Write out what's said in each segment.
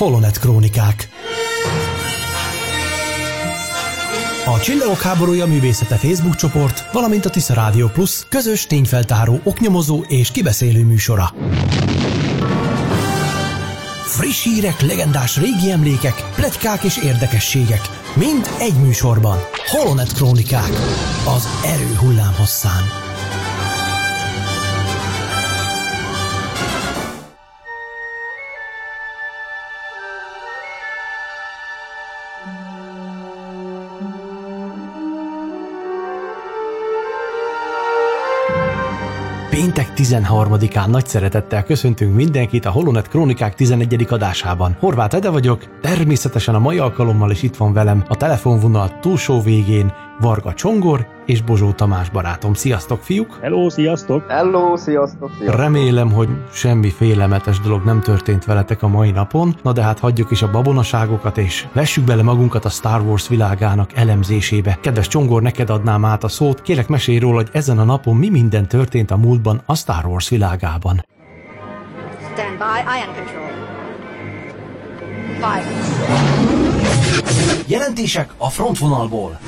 Holonet Krónikák. A Csillagok háborúja művészete Facebook csoport, valamint a Tisza Rádió Plus közös tényfeltáró, oknyomozó és kibeszélő műsora. Friss hírek, legendás régi emlékek, pletykák és érdekességek. Mind egy műsorban. Holonet Krónikák. Az erő hullám hosszán. 13-án nagy szeretettel köszöntünk mindenkit a Holonet Krónikák 11. adásában. Horváth Ede vagyok, természetesen a mai alkalommal is itt van velem a telefonvonal túlsó végén Varga Csongor és Bozsó Tamás barátom. Sziasztok, fiúk! Hello, sziasztok! Hello, sziasztok, sziasztok! Remélem, hogy semmi félelmetes dolog nem történt veletek a mai napon, na de hát hagyjuk is a babonaságokat, és vessük bele magunkat a Star Wars világának elemzésébe. Kedves Csongor, neked adnám át a szót, kérek mesélj róla, hogy ezen a napon mi minden történt a múltban a Star Wars világában. Stand by, ion control. Five. Jelentések a frontvonalból.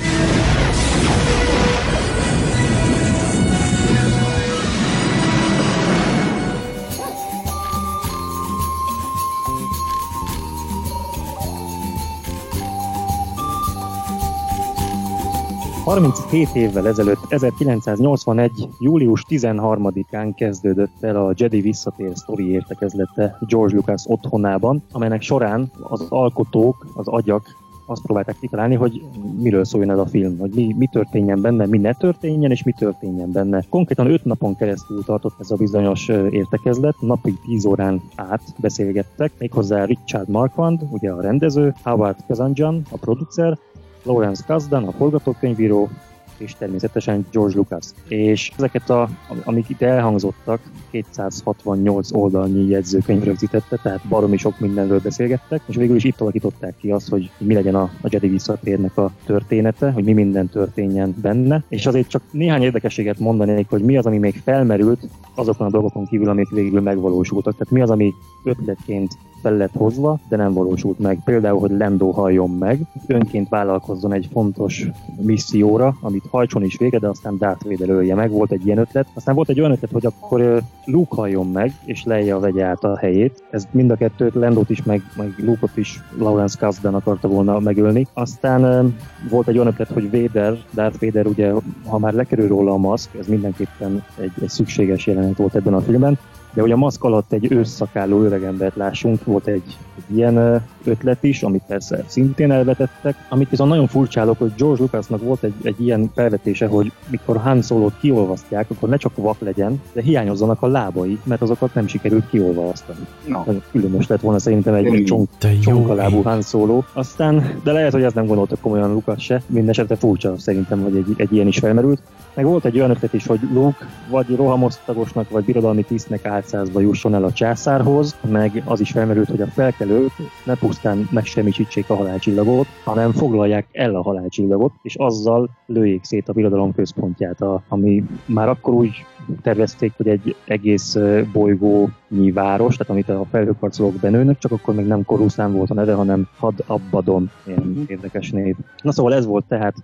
37 évvel ezelőtt, 1981. július 13-án kezdődött el a Jedi visszatér sztori értekezlete George Lucas otthonában, amelynek során az alkotók, az agyak azt próbálták kitalálni, hogy miről szóljon ez a film, hogy mi, mi történjen benne, mi ne történjen, és mi történjen benne. Konkrétan öt napon keresztül tartott ez a bizonyos értekezlet, napi 10 órán át beszélgettek, méghozzá Richard Marquand, ugye a rendező, Howard Kazanjan, a producer, Lawrence Kasdan, a forgatókönyvíró, és természetesen George Lucas. És ezeket, a, amik itt elhangzottak, 268 oldalnyi jegyzőkönyv rögzítette, tehát baromi sok mindenről beszélgettek, és végül is itt alakították ki azt, hogy mi legyen a, a Jedi visszatérnek a története, hogy mi minden történjen benne. És azért csak néhány érdekességet mondanék, hogy mi az, ami még felmerült azokon a dolgokon kívül, amik végül megvalósultak. Tehát mi az, ami ötletként fel lett hozva, de nem valósult meg. Például, hogy Lendo halljon meg, önként vállalkozzon egy fontos misszióra, amit hajtson is vége, de aztán Darth Vader ölje meg, volt egy ilyen ötlet. Aztán volt egy olyan ötlet, hogy akkor Luke halljon meg, és leje a vegye át a helyét. Ez mind a kettőt, Lendot is, meg, meg Luke-ot is Lawrence Kasdan akarta volna megölni. Aztán volt egy olyan ötlet, hogy Vader, Darth Vader ugye, ha már lekerül róla a maszk, ez mindenképpen egy, egy szükséges jelenet volt ebben a filmben, de hogy a maszk alatt egy ősszakálló öregembert lássunk, volt egy, egy ilyen ötlet is, amit persze szintén elvetettek. Amit viszont nagyon furcsálok, hogy George Lucasnak volt egy, egy ilyen felvetése, hogy mikor Han Solo-t kiolvasztják, akkor ne csak vak legyen, de hiányozzanak a lábai, mert azokat nem sikerült kiolvasztani. No. Különös lett volna szerintem egy csonk, csonkalábú Han Solo. Aztán, de lehet, hogy ezt nem gondoltak komolyan Lucas se. Mindenesetre furcsa szerintem, hogy egy, egy ilyen is felmerült. Meg volt egy olyan ötlet is, hogy Luke vagy rohamosztagosnak, vagy birodalmi tisztnek álcázva jusson el a császárhoz, meg az is felmerült, hogy a felkelők ne pusztán megsemmisítsék a halálcsillagot, hanem foglalják el a halálcsillagot, és azzal lőjék szét a birodalom központját, ami már akkor úgy tervezték, hogy egy egész bolygónyi város, tehát amit a felhőkarcolók benőnek, csak akkor még nem Koruszán volt a neve, hanem Had Abbadon, ilyen érdekes név. Na szóval ez volt tehát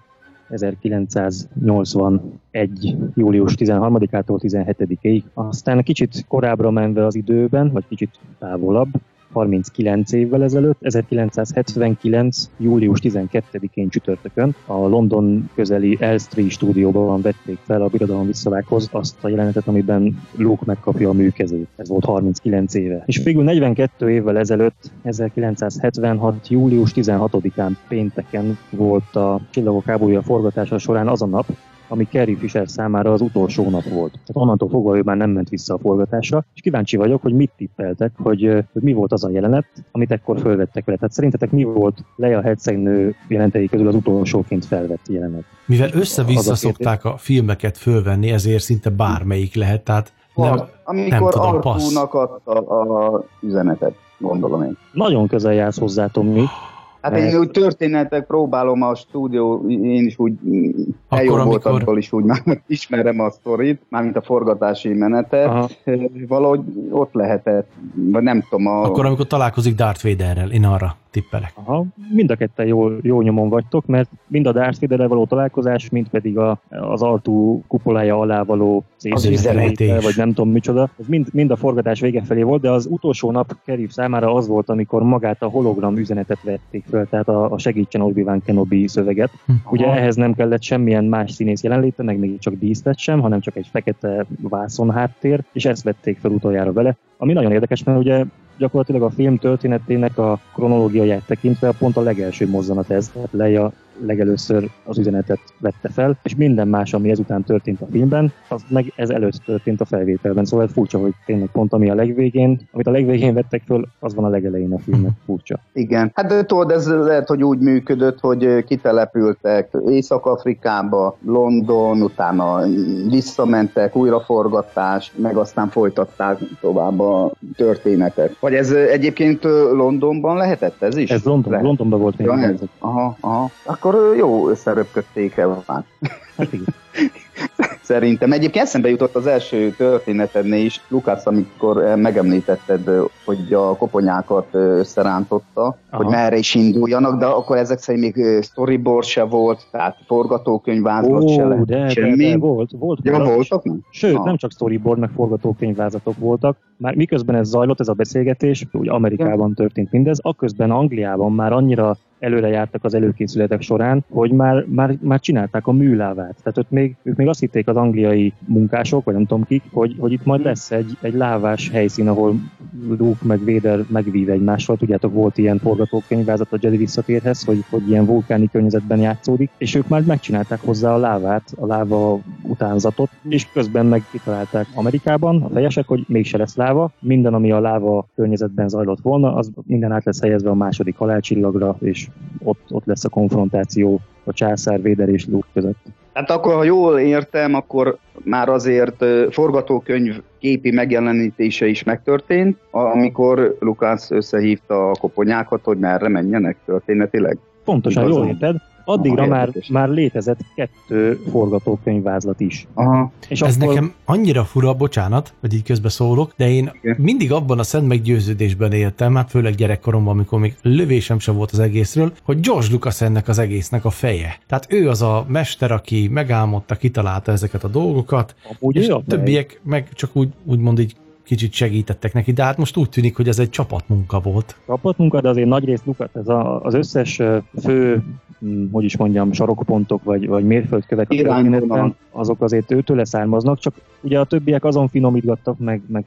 1981. július 13-ától 17-ig. Aztán kicsit korábbra menve az időben, vagy kicsit távolabb, 39 évvel ezelőtt, 1979. július 12-én csütörtökön a London közeli Elstree stúdióban vették fel a Birodalom visszavághoz azt a jelenetet, amiben Luke megkapja a műkezét. Ez volt 39 éve. És végül 42 évvel ezelőtt, 1976. július 16-án pénteken volt a Csillagok háborúja forgatása során az a nap, ami Carrie Fisher számára az utolsó nap volt. Tehát onnantól fogva ő már nem ment vissza a forgatásra, és kíváncsi vagyok, hogy mit tippeltek, hogy, hogy mi volt az a jelenet, amit ekkor fölvettek vele. Tehát szerintetek mi volt Leia Hercegnő jelentei közül az utolsóként felvett jelenet? Mivel össze-vissza szokták a filmeket fölvenni, ezért szinte bármelyik lehet, tehát nem, amikor nem tudom, Artúnak adta a üzenetet, gondolom én. Nagyon közel jársz hozzá, Tommy. Hát én úgy történetek próbálom a stúdió, én is úgy Akkor, amikor... is úgy már ismerem a sztorit, mármint a forgatási menetet, Aha. valahogy ott lehetett, vagy nem tudom. A... Akkor, amikor találkozik Darth Vaderrel, én arra tippelek. Aha, mind a ketten jó, jó nyomon vagytok, mert mind a Darth vader való találkozás, mind pedig a, az Artú kupolája alá való szétszéleítés, vagy nem tudom micsoda. Ez mind, mind a forgatás vége felé volt, de az utolsó nap Kerif számára az volt, amikor magát a hologram üzenetet vették föl, tehát a, a segítsen Obi-Wan Kenobi szöveget. Hm. Ugye ehhez nem kellett semmilyen más színész jelenléte, meg még csak díszlet sem, hanem csak egy fekete vászon háttér, és ezt vették fel utoljára vele. Ami nagyon érdekes, mert ugye gyakorlatilag a film történetének a kronológiáját tekintve pont a legelső mozzanat ez, tehát Leia legelőször az üzenetet vette fel, és minden más, ami ezután történt a filmben, az meg ez előtt történt a felvételben. Szóval furcsa, hogy tényleg pont ami a legvégén, amit a legvégén vettek föl, az van a legelején a filmnek. Furcsa. Igen. Hát de tudod, ez lehet, hogy úgy működött, hogy kitelepültek Észak-Afrikába, London, utána visszamentek, újraforgatás, meg aztán folytatták tovább a történetet. Vagy ez egyébként Londonban lehetett ez is? Ez London, Lehet. Londonban volt még. Ja, ez, aha, aha. Akkor jó összeröpködték el. Hát Szerintem. Egyébként eszembe jutott az első történetednél is, Lukács, amikor megemlítetted, hogy a koponyákat összerántotta, Aha. hogy merre is induljanak, de akkor ezek szerint még storyboard se volt, tehát forgatókönyvázlat Ó, se lehet. De, semmi. De, de, volt, volt. Ja, voltak? Sőt, ha. nem csak storyboard, meg forgatókönyvvázatok voltak. Már miközben ez zajlott, ez a beszélgetés, úgy Amerikában történt mindez, akközben Angliában már annyira előre jártak az előkészületek során, hogy már, már, már csinálták a műlávát. Tehát ott még, ők még azt hitték az angliai munkások, vagy nem tudom kik, hogy, hogy itt majd lesz egy, egy lávás helyszín, ahol Luke meg Vader megvív egymással. Tudjátok, volt ilyen forgatókönyvázat a Jedi visszatérhez, hogy, hogy ilyen vulkáni környezetben játszódik, és ők már megcsinálták hozzá a lávát, a láva utánzatot, és közben meg kitalálták Amerikában a fejesek, hogy mégse lesz láva, minden, ami a láva környezetben zajlott volna, az minden át lesz helyezve a második halálcsillagra, és ott, ott lesz a konfrontáció a császár, Véder és Luke között. Hát akkor, ha jól értem, akkor már azért forgatókönyv képi megjelenítése is megtörtént, amikor Lukács összehívta a koponyákat, hogy merre menjenek történetileg. Pontosan, jól érted. Addigra Aha, már, már létezett kettő forgatókönyvázlat is. Aha. És Ez akkor... nekem annyira fura, bocsánat, hogy így közbe szólok, de én Igen. mindig abban a szent meggyőződésben éltem, hát főleg gyerekkoromban, amikor még lövésem sem volt az egészről, hogy George Lucas ennek az egésznek a feje. Tehát ő az a mester, aki megálmodta, kitalálta ezeket a dolgokat, Amúgy és a többiek meg csak úgy, úgymond így kicsit segítettek neki, de hát most úgy tűnik, hogy ez egy csapatmunka volt. Csapatmunka, de azért nagyrészt Lukat, ez a, az összes fő, hm, hogy is mondjam, sarokpontok, vagy, vagy mérföldkövek a azok azért őtől leszármaznak, csak ugye a többiek azon finomítgattak, meg, meg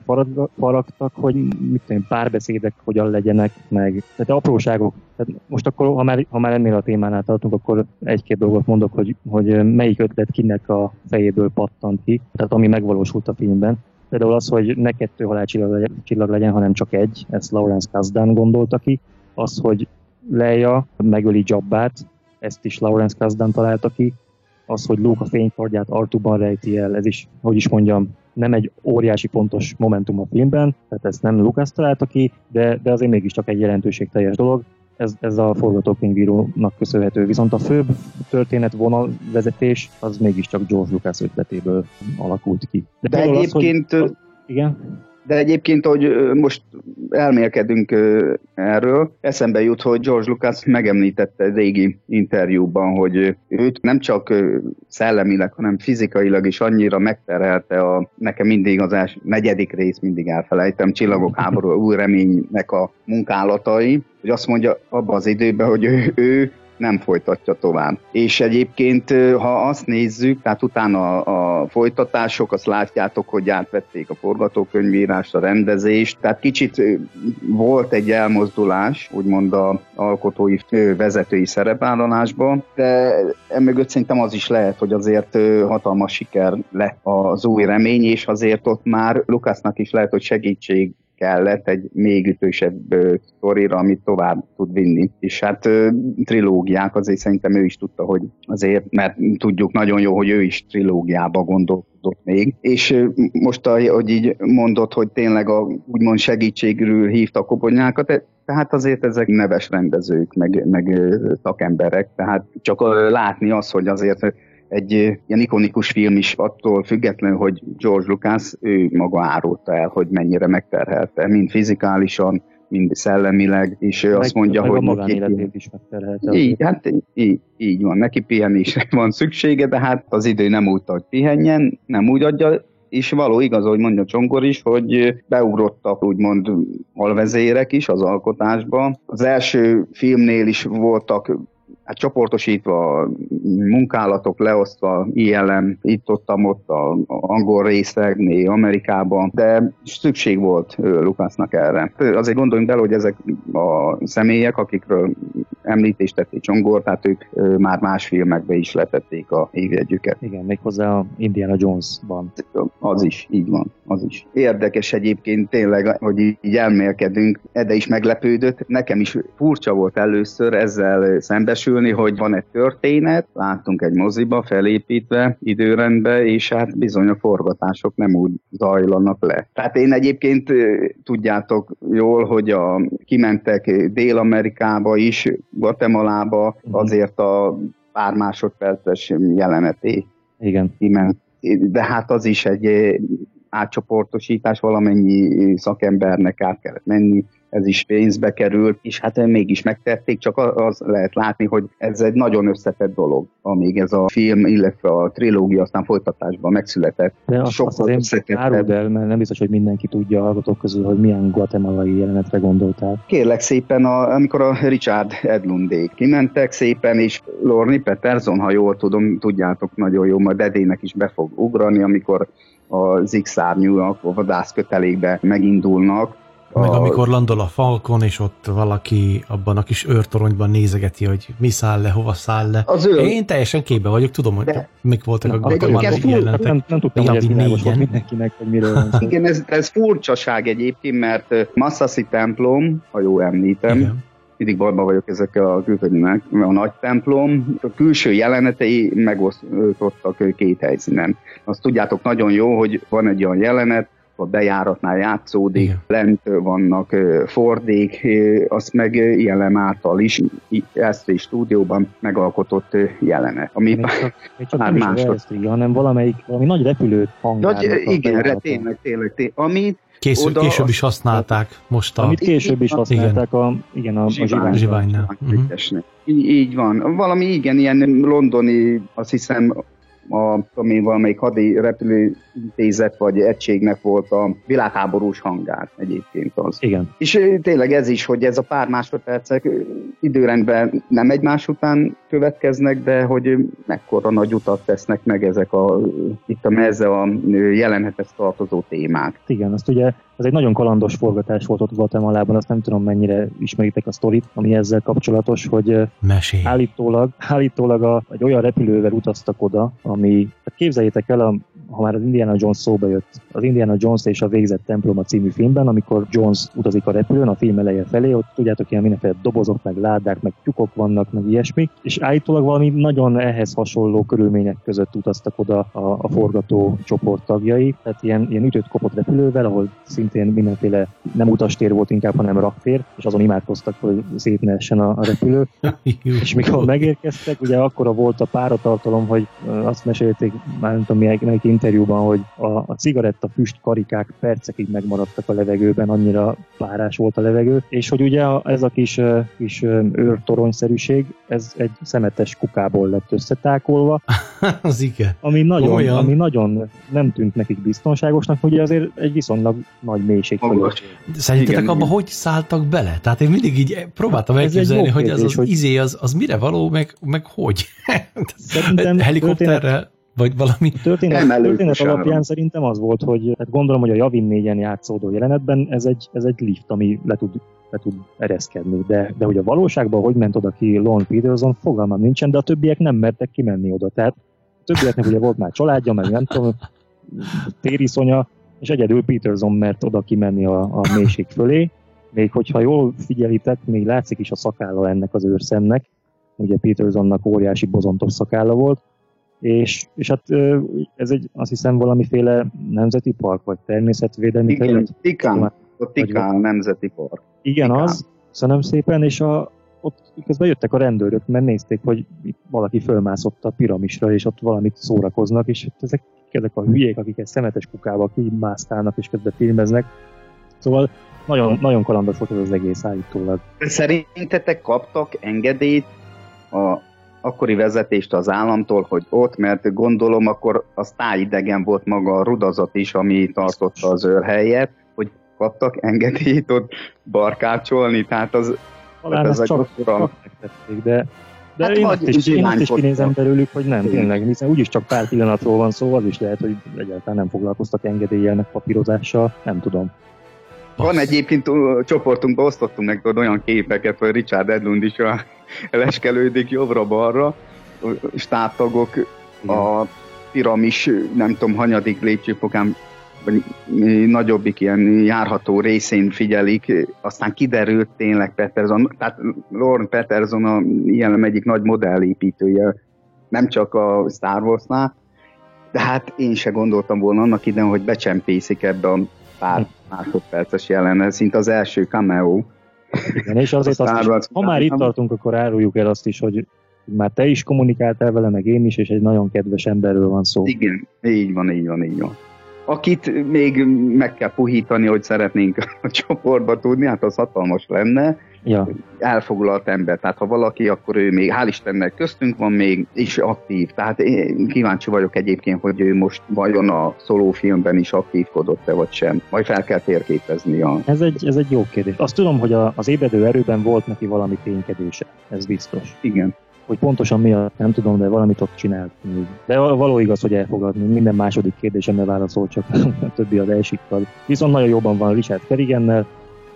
faragtak, hogy mit tudom, párbeszédek hogyan legyenek, meg tehát apróságok. Tehát most akkor, ha már, ha már ennél a témánál tartunk, akkor egy-két dolgot mondok, hogy, hogy melyik ötlet kinek a fejéből pattant ki, tehát ami megvalósult a filmben. Például az, hogy ne kettő halálcsillag legyen, hanem csak egy, ezt Lawrence Kasdan gondolta ki. Az, hogy Leia megöli Jabbát, ezt is Lawrence Kasdan találta ki. Az, hogy Luke a fénykardját Artuban rejti el, ez is, hogy is mondjam, nem egy óriási pontos momentum a filmben, tehát ezt nem Lucas találta ki, de, de azért mégiscsak egy jelentőségteljes dolog ez, ez a forgatókönyvírónak köszönhető. Viszont a főbb történet vezetés az mégiscsak George Lucas ötletéből alakult ki. De, De egyébként... Az, hogy, igen? De egyébként, hogy most elmélkedünk erről, eszembe jut, hogy George Lucas megemlítette régi interjúban, hogy őt nem csak szellemileg, hanem fizikailag is annyira megterhelte a, nekem mindig az els, negyedik rész mindig elfelejtem, Csillagok háború, új reménynek a munkálatai, hogy azt mondja abban az időben, hogy ő, ő nem folytatja tovább. És egyébként, ha azt nézzük, tehát utána a, a folytatások, azt látjátok, hogy átvették a forgatókönyvírást, a rendezést, tehát kicsit volt egy elmozdulás, úgymond a alkotói vezetői szerepvállalásban, de emögött szerintem az is lehet, hogy azért hatalmas siker lett az új remény, és azért ott már Lukasznak is lehet, hogy segítség kellett egy még ütősebb sztorira, amit tovább tud vinni. És hát trilógiák, azért szerintem ő is tudta, hogy azért, mert tudjuk nagyon jó, hogy ő is trilógiába gondolkodott még. És most, hogy így mondott, hogy tényleg a úgymond segítségről hívta koponyákat, Tehát azért ezek neves rendezők, meg, meg szakemberek, tehát csak látni az, hogy azért egy ilyen ikonikus film is attól függetlenül, hogy George Lucas ő maga árulta el, hogy mennyire megterhelte, mind fizikálisan, mind szellemileg, és ő meg, azt mondja, meg hogy... a magánéletét is megterhelte. Így, hát így, így van, neki pihenésre van szüksége, de hát az idő nem úgy, hogy pihenjen, nem úgy adja, és való igaz, hogy mondja Csongor is, hogy beugrottak úgymond alvezérek is az alkotásba. Az első filmnél is voltak hát csoportosítva, munkálatok leosztva, ILM, itt ott, ott a, angol részegné Amerikában, de szükség volt Lukasznak erre. Azért gondoljunk bele, hogy ezek a személyek, akikről említést tették Csongor, tehát ők már más filmekbe is letették a évjegyüket. Igen, méghozzá a Indiana Jones-ban. Az is, így van, az is. Érdekes egyébként tényleg, hogy így elmélkedünk, de is meglepődött. Nekem is furcsa volt először ezzel szembesül, készülni, hogy van egy történet, látunk egy moziba felépítve időrendbe, és hát bizony a forgatások nem úgy zajlanak le. Tehát én egyébként tudjátok jól, hogy a, kimentek Dél-Amerikába is, Guatemalába mhm. azért a pár másodperces jeleneté. Igen. Kiment. De hát az is egy átcsoportosítás, valamennyi szakembernek át kellett menni, ez is pénzbe került, és hát mégis megtették, csak az lehet látni, hogy ez egy nagyon összetett dolog, amíg ez a film, illetve a trilógia aztán folytatásban megszületett. De azt, azt azért áruld el, mert nem biztos, hogy mindenki tudja a hallgatók közül, hogy milyen guatemalai jelenetre gondoltál. Kérlek szépen, a, amikor a Richard Edlundék kimentek szépen, és Lorni Peterson, ha jól tudom, tudjátok nagyon jó, majd Edének is be fog ugrani, amikor a zigszárnyúak a vadászkötelékbe megindulnak, meg a... amikor landol a falkon, és ott valaki abban a kis őrtoronyban nézegeti, hogy mi száll le, hova száll le. Az ő... Én teljesen képbe vagyok, tudom, hogy de... mik voltak a guatemalai jelentek. Nem, nem tudtam, hogy ez volt mindenkinek, hogy miről van szó. Igen, ez, ez furcsaság egyébként, mert Massassi templom, ha jól említem, Igen mindig bajban vagyok ezekkel a külföldinek, a nagy templom, a külső jelenetei megosztottak két helyszínen. Azt tudjátok nagyon jó, hogy van egy olyan jelenet, a bejáratnál játszódik, Igen. lent vannak fordék, azt meg ILM által is, ezt is stúdióban megalkotott jelenet. Ami még csak, még csak nem másod. is hanem valamelyik, valami nagy repülőt hangál. Igen, re, tényleg, tényleg, tényleg. Amit Kész, oda, később is használták most a... Amit később is használták igen. a, igen, a, a zsivány, zsiványnál. Uh-huh. Így, így van. Valami igen, ilyen londoni, azt hiszem a, ami valamelyik hadi repülőintézet vagy egységnek volt a világháborús hangár egyébként az. Igen. És tényleg ez is, hogy ez a pár másodpercek időrendben nem egymás után következnek, de hogy mekkora nagy utat tesznek meg ezek a, itt a meze a jelenethez tartozó témák. Igen, azt ugye ez egy nagyon kalandos forgatás volt ott Guatemalában, azt nem tudom mennyire ismeritek a sztorit, ami ezzel kapcsolatos, hogy Mesélj. állítólag, állítólag a, egy olyan repülővel utaztak oda, ami, hát képzeljétek el, a, ha már az Indiana Jones szóba jött, az Indiana Jones és a végzett temploma című filmben, amikor Jones utazik a repülőn a film eleje felé, ott tudjátok, ilyen mindenféle dobozok, meg ládák, meg tyúkok vannak, meg ilyesmi, és állítólag valami nagyon ehhez hasonló körülmények között utaztak oda a, a forgató csoport tagjai, tehát ilyen, ilyen ütött kopott repülővel, ahol szintén mindenféle nem utastér volt inkább, hanem raktér, és azon imádkoztak, hogy szét ne essen a, a repülő. és mikor megérkeztek, ugye akkora volt a páratartalom, hogy azt mesélték, már nem tudom melyik interjúban, hogy a, a cigaretta füst karikák percekig megmaradtak a levegőben, annyira párás volt a levegő, és hogy ugye ez a kis, kis őrtoronyszerűség, ez egy szemetes kukából lett összetákolva. az igen. Ami nagyon, ami nagyon nem tűnt nekik biztonságosnak, ugye azért egy viszonylag nagy mélység fölött. Szerintetek abban hogy szálltak bele? Tehát én mindig így próbáltam elképzelni, hogy az az hogy... izé, az, az mire való, meg, meg hogy? Szerintem Helikopterrel? Vagy valami... A történet, nem történet alapján szerintem az volt, hogy hát gondolom, hogy a Javin négyen játszódó jelenetben ez egy, ez egy lift, ami le tud, le tud ereszkedni, de, de hogy a valóságban hogy ment oda ki Lon Peterson, fogalmam nincsen, de a többiek nem mertek kimenni oda. Tehát a többieknek ugye volt már családja, meg nem tudom, tériszonya, és egyedül Peterson mert oda kimenni a, a mélység fölé, még hogyha jól figyelitek, még látszik is a szakálla ennek az őrszemnek, ugye Petersonnak óriási bozontos szakálla volt, és, és hát ez egy, azt hiszem valamiféle nemzeti park, vagy természetvédelmi Igen, terület. Tikán, a Tikán nemzeti park. Igen, Tikán. az, Köszönöm szépen, és a, ott közben jöttek a rendőrök, mert nézték, hogy valaki fölmászott a piramisra, és ott valamit szórakoznak, és ezek, ezek a hülyék, akik egy szemetes kukába kimászkálnak, és közben filmeznek. Szóval nagyon, nagyon kalandos volt ez az egész állítólag. Szerintetek kaptak engedélyt a akkori vezetést az államtól, hogy ott, mert gondolom akkor az tájidegen volt maga a rudazat is, ami tartotta az őrhelyet, hogy kaptak engedélyt ott barkácsolni, tehát az... Talán ez csak, csak megtették, de de hát én, azt is, én azt is kinézem belőlük, hogy nem, tényleg, hiszen úgyis csak pár pillanatról van szó, az is lehet, hogy egyáltalán nem foglalkoztak engedélyelnek papírozással, nem tudom. Van egyébként csoportunkban osztottunk meg olyan képeket, hogy Richard Edlund is a leskelődik jobbra-balra, stábtagok a piramis, nem tudom, hanyadik lépcsőfokán vagy nagyobbik ilyen járható részén figyelik, aztán kiderült tényleg Peterson, tehát Lorne Peterson a ilyen egyik nagy modellépítője, nem csak a Star Wars-nál, de hát én se gondoltam volna annak idején, hogy becsempészik ebbe a pár másodperces jelenet, szinte az első cameo. Igen, és azért azt is, ha már itt tartunk, akkor áruljuk el azt is, hogy már te is kommunikáltál vele, meg én is, és egy nagyon kedves emberről van szó. Igen, így van, így van, így van. Akit még meg kell puhítani, hogy szeretnénk a csoportba tudni, hát az hatalmas lenne, ja. elfoglalt ember. Tehát ha valaki, akkor ő még, hál' Istennek köztünk van még, is aktív. Tehát én kíváncsi vagyok egyébként, hogy ő most vajon a szólófilmben is aktívkodott-e vagy sem. Majd fel kell térképezni. A... Ez, egy, ez egy jó kérdés. Azt tudom, hogy a, az ébredő erőben volt neki valami ténykedése. Ez biztos. Igen hogy pontosan mi a, nem tudom, de valamit ott csinált. De való igaz, hogy elfogadni. Minden második kérdésemre válaszol, csak a többi az elsikkad. Viszont nagyon jobban van Richard Kerrigennel,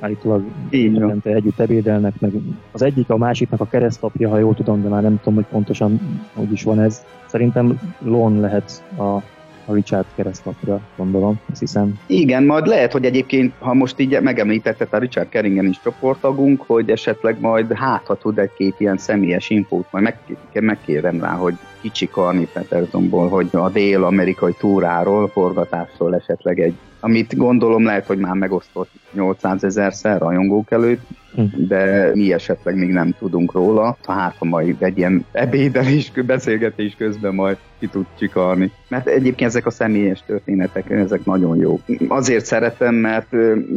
állítólag hetente együtt ebédelnek, meg az egyik a másiknak a keresztapja, ha jól tudom, de már nem tudom, hogy pontosan hogy is van ez. Szerintem Lon lehet a a Richard keresztlapra, gondolom, azt hiszem. Igen, majd lehet, hogy egyébként, ha most így megemlítetted a Richard Keringen is csoporttagunk, hogy esetleg majd hát, ha tud egy-két ilyen személyes infót, majd meg, megkérem rá, hogy kicsikarni Petersonból, hogy a dél-amerikai túráról, forgatásról esetleg egy, amit gondolom lehet, hogy már megosztott 800 ezerszer rajongók előtt, hm. de mi esetleg még nem tudunk róla, hát ha majd egy ilyen ebédelés, beszélgetés közben majd ki tud csikarni. Mert egyébként ezek a személyes történetek, ezek nagyon jók. Azért szeretem, mert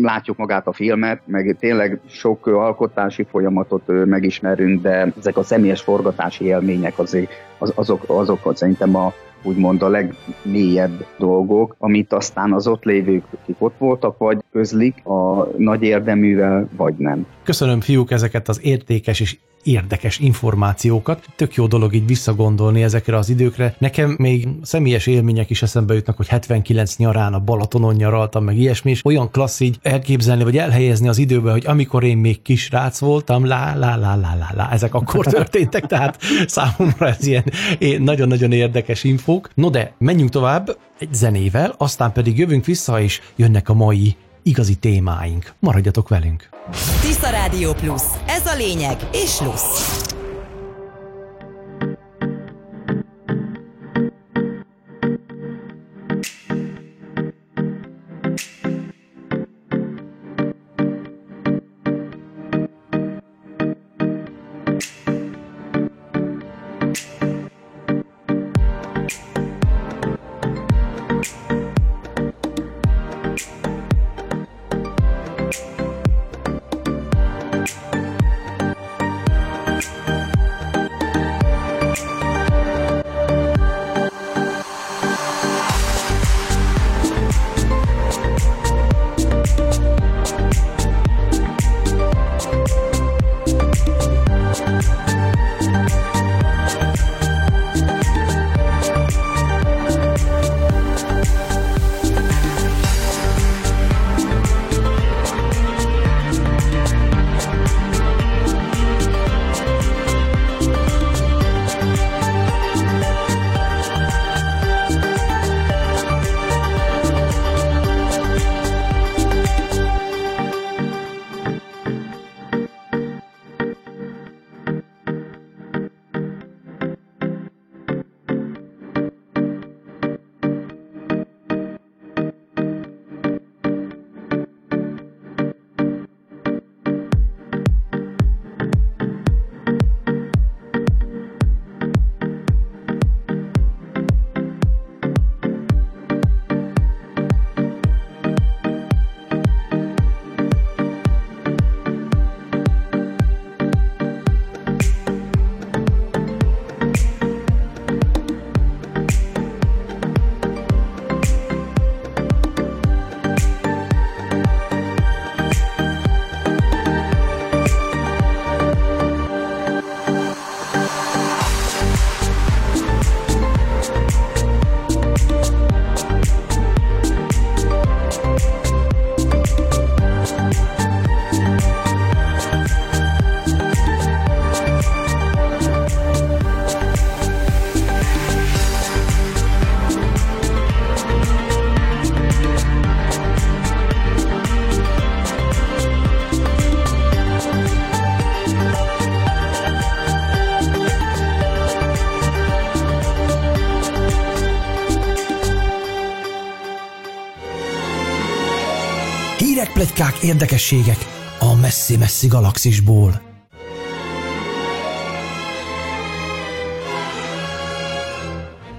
látjuk magát a filmet, meg tényleg sok alkotási folyamatot megismerünk, de ezek a személyes forgatási élmények azért az, azok, azok szerintem a úgymond a legmélyebb dolgok, amit aztán az ott lévők, akik ott voltak, vagy közlik a nagy érdeművel, vagy nem. Köszönöm fiúk ezeket az értékes és érdekes információkat. Tök jó dolog így visszagondolni ezekre az időkre. Nekem még személyes élmények is eszembe jutnak, hogy 79 nyarán a Balatonon nyaraltam, meg ilyesmi, és olyan klassz így elképzelni, vagy elhelyezni az időbe, hogy amikor én még kisrác voltam, lá, lá, lá, lá, lá, lá, ezek akkor történtek, tehát számomra ez ilyen nagyon-nagyon érdekes infók. No de, menjünk tovább egy zenével, aztán pedig jövünk vissza, és jönnek a mai igazi témáink. Maradjatok velünk! Tisza Rádió Plus. Ez a lényeg és lusz. Pletykák, érdekességek a messzi-messzi galaxisból.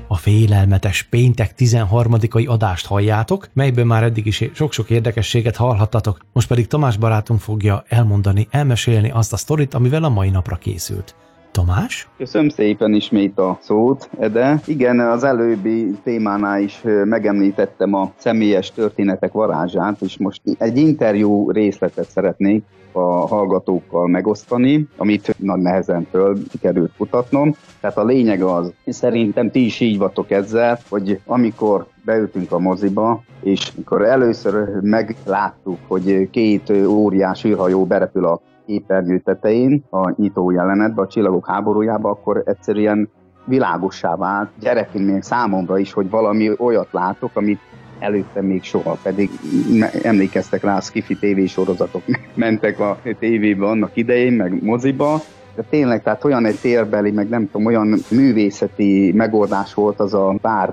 A félelmetes péntek 13-ai adást halljátok, melyben már eddig is sok-sok érdekességet hallhattatok, most pedig Tamás barátunk fogja elmondani, elmesélni azt a sztorit, amivel a mai napra készült. Tamás? Köszönöm szépen ismét a szót, Ede. Igen, az előbbi témánál is megemlítettem a személyes történetek varázsát, és most egy interjú részletet szeretnék a hallgatókkal megosztani, amit nagy nehezen föl sikerült kutatnom. Tehát a lényeg az, szerintem ti is így vagytok ezzel, hogy amikor beültünk a moziba, és amikor először megláttuk, hogy két óriás űrhajó berepül a képernyő tetején, a nyitó jelenetben, a csillagok háborújába, akkor egyszerűen világossá vált gyerekként számomra is, hogy valami olyat látok, amit előtte még soha, pedig emlékeztek rá, a Skifi tévésorozatok mentek a tévébe annak idején, meg moziba, de tényleg, tehát olyan egy térbeli, meg nem tudom, olyan művészeti megoldás volt az a pár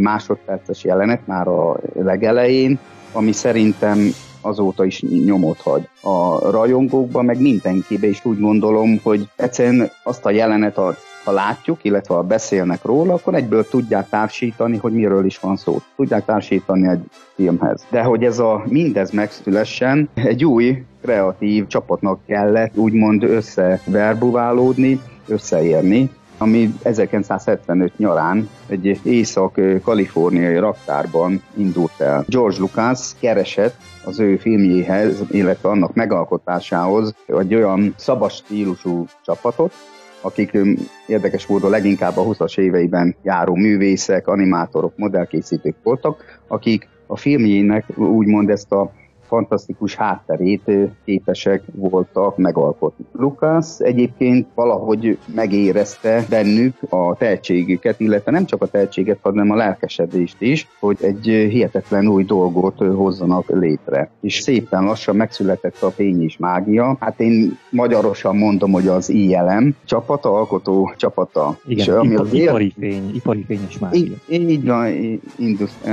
másodperces jelenet már a legelején, ami szerintem azóta is nyomot hagy a rajongókban, meg mindenkibe, és úgy gondolom, hogy egyszerűen azt a jelenet, a ha látjuk, illetve ha beszélnek róla, akkor egyből tudják társítani, hogy miről is van szó. Tudják társítani egy filmhez. De hogy ez a mindez megszülessen, egy új kreatív csapatnak kellett úgymond összeverbuválódni, összeérni, ami 1975 nyarán egy észak-kaliforniai raktárban indult el. George Lucas keresett az ő filmjéhez, illetve annak megalkotásához egy olyan szabas stílusú csapatot, akik érdekes módon leginkább a 20-as éveiben járó művészek, animátorok, modellkészítők voltak, akik a filmjének úgymond ezt a fantasztikus hátterét képesek voltak megalkotni. Lucas egyébként valahogy megérezte bennük a tehetségüket, illetve nem csak a tehetséget, hanem a lelkesedést is, hogy egy hihetetlen új dolgot hozzanak létre. És szépen lassan megszületett a fény és mágia. Hát én magyarosan mondom, hogy az ILM csapata, alkotó csapata. Igen, és ami az ipari fény, ipari fény és mágia. Így, így van,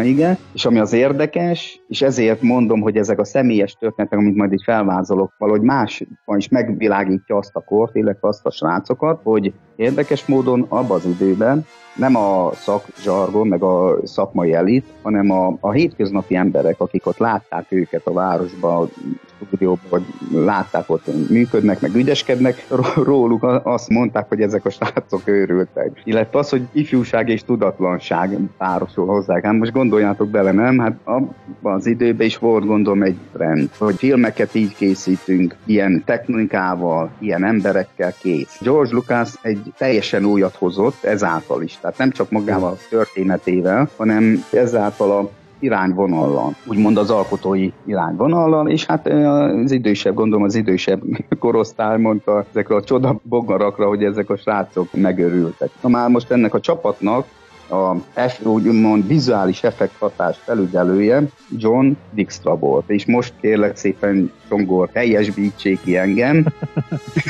igen. És ami az érdekes, és ezért mondom, hogy ezek a személyes történetek, amit majd így felvázolok, valahogy más is megvilágítja azt a kort, illetve azt a srácokat, hogy érdekes módon abban az időben nem a szakzsargon, meg a szakmai elit, hanem a, a hétköznapi emberek, akik ott látták őket a városban, stúdióban, vagy látták ott működnek, meg ügyeskednek, róluk azt mondták, hogy ezek a srácok őrültek. Illetve az, hogy ifjúság és tudatlanság párosul hozzá. Hát most gondoljátok bele, nem? Hát abban az időben is volt gondolom egy trend, hogy filmeket így készítünk, ilyen technikával, ilyen emberekkel kész. George Lucas egy teljesen újat hozott ezáltal is. Tehát nem csak magával a történetével, hanem ezáltal a irányvonallal, úgymond az alkotói irányvonallal, és hát az idősebb, gondolom az idősebb korosztály mondta ezekre a csoda bogarakra, hogy ezek a srácok megörültek. Na már most ennek a csapatnak a úgymond vizuális effekt hatás felügyelője John Dijkstra volt. És most kérlek szépen, Csongor, teljesbítsék ki engem.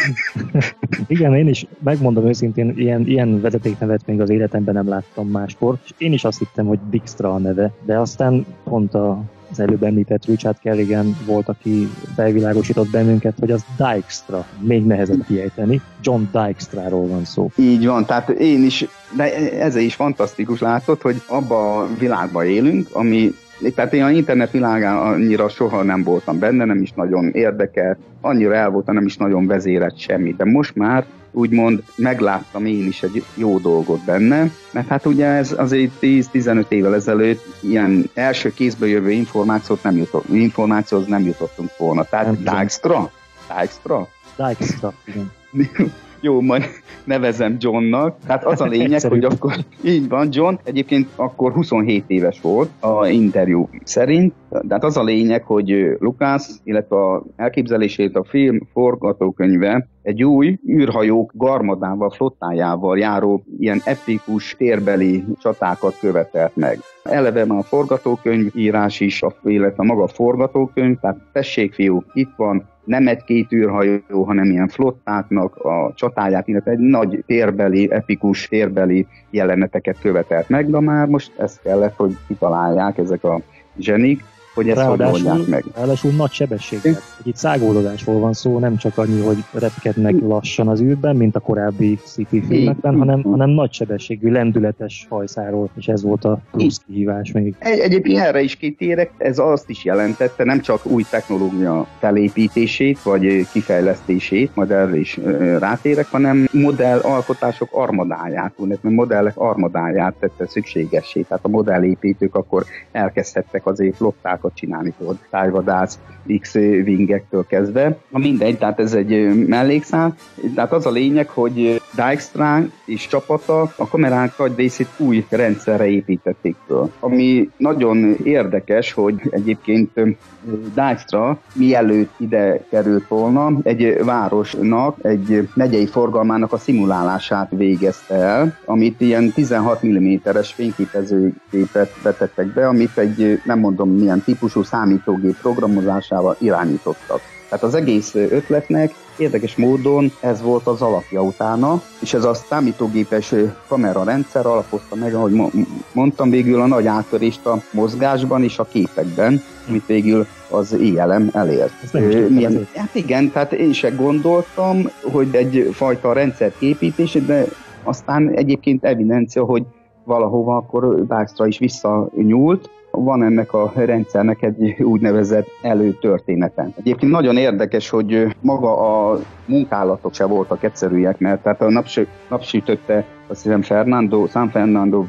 Igen, én is megmondom őszintén, ilyen, ilyen vezetéknevet még az életemben nem láttam máskor, és én is azt hittem, hogy Dijkstra a neve, de aztán pont a az előbb említett Richard Kerrigan volt, aki felvilágosított bennünket, hogy az Dykstra, még nehezebb kiejteni. John Dykstra-ról van szó. Így van, tehát én is, de ez is fantasztikus látod, hogy abba a világban élünk, ami tehát én a internet világán annyira soha nem voltam benne, nem is nagyon érdekel, annyira el voltam, nem is nagyon vezérett semmi, de most már úgymond megláttam én is egy jó dolgot benne, mert hát ugye ez azért 10-15 évvel ezelőtt ilyen első kézből jövő információt nem jutott, információhoz nem jutottunk volna. Tehát Dijkstra? Dijkstra? Dijkstra, igen. jó, majd nevezem Johnnak. Tehát az a lényeg, hogy akkor így van, John egyébként akkor 27 éves volt a interjú szerint, tehát az a lényeg, hogy Lukász, illetve a elképzelését a film forgatókönyve egy új űrhajók garmadával, flottájával járó ilyen epikus térbeli csatákat követelt meg. Eleve már a forgatókönyv írás is, illetve maga a forgatókönyv, tehát tessék fiú, itt van, nem egy-két űrhajó, hanem ilyen flottáknak a csatáját, illetve egy nagy térbeli, epikus térbeli jeleneteket követelt meg, de már most ezt kellett, hogy kitalálják ezek a zsenik, hogy ezt hogy oldják meg. Ráadásul nagy sebességgel. Itt szágódozásról van szó, nem csak annyi, hogy repkednek lassan az űrben, mint a korábbi sci filmekben, hanem, hanem nagy sebességű, lendületes hajszáról, és ez volt a plusz kihívás még. Egy, egyébként erre is kitérek, ez azt is jelentette, nem csak új technológia felépítését, vagy kifejlesztését, majd erre is rátérek, hanem modellalkotások armadáját, mert modellek armadáját tette szükségessé. Tehát a modellépítők akkor elkezdhettek azért flottákat csinálni, tudod, tájvadász, X-wingektől kezdve. Na mindegy, tehát ez egy mellékszál. Tehát az a lényeg, hogy Dijkstra és csapata a kamerák nagy részét új rendszerre építették föl. Ami nagyon érdekes, hogy egyébként Dijkstra mielőtt ide került volna, egy városnak, egy megyei forgalmának a szimulálását végezte el, amit ilyen 16 mm-es fényképezőgépet vetettek be, amit egy nem mondom milyen típusú számítógép programozásával irányítottak. Tehát az egész ötletnek érdekes módon ez volt az alapja utána, és ez a számítógépes kamerarendszer alapozta meg, ahogy mondtam, végül a nagy áttörést a mozgásban és a képekben, amit végül az ILM elért. Milyen, hát igen, tehát én se gondoltam, hogy egyfajta rendszer képítés, de aztán egyébként evidencia, hogy valahova akkor Dijkstra is visszanyúlt, van ennek a rendszernek egy úgynevezett előtörténete. Egyébként nagyon érdekes, hogy maga a munkálatok se voltak egyszerűek, mert tehát a napsü- napsütötte azt hiszem Fernando, San Fernando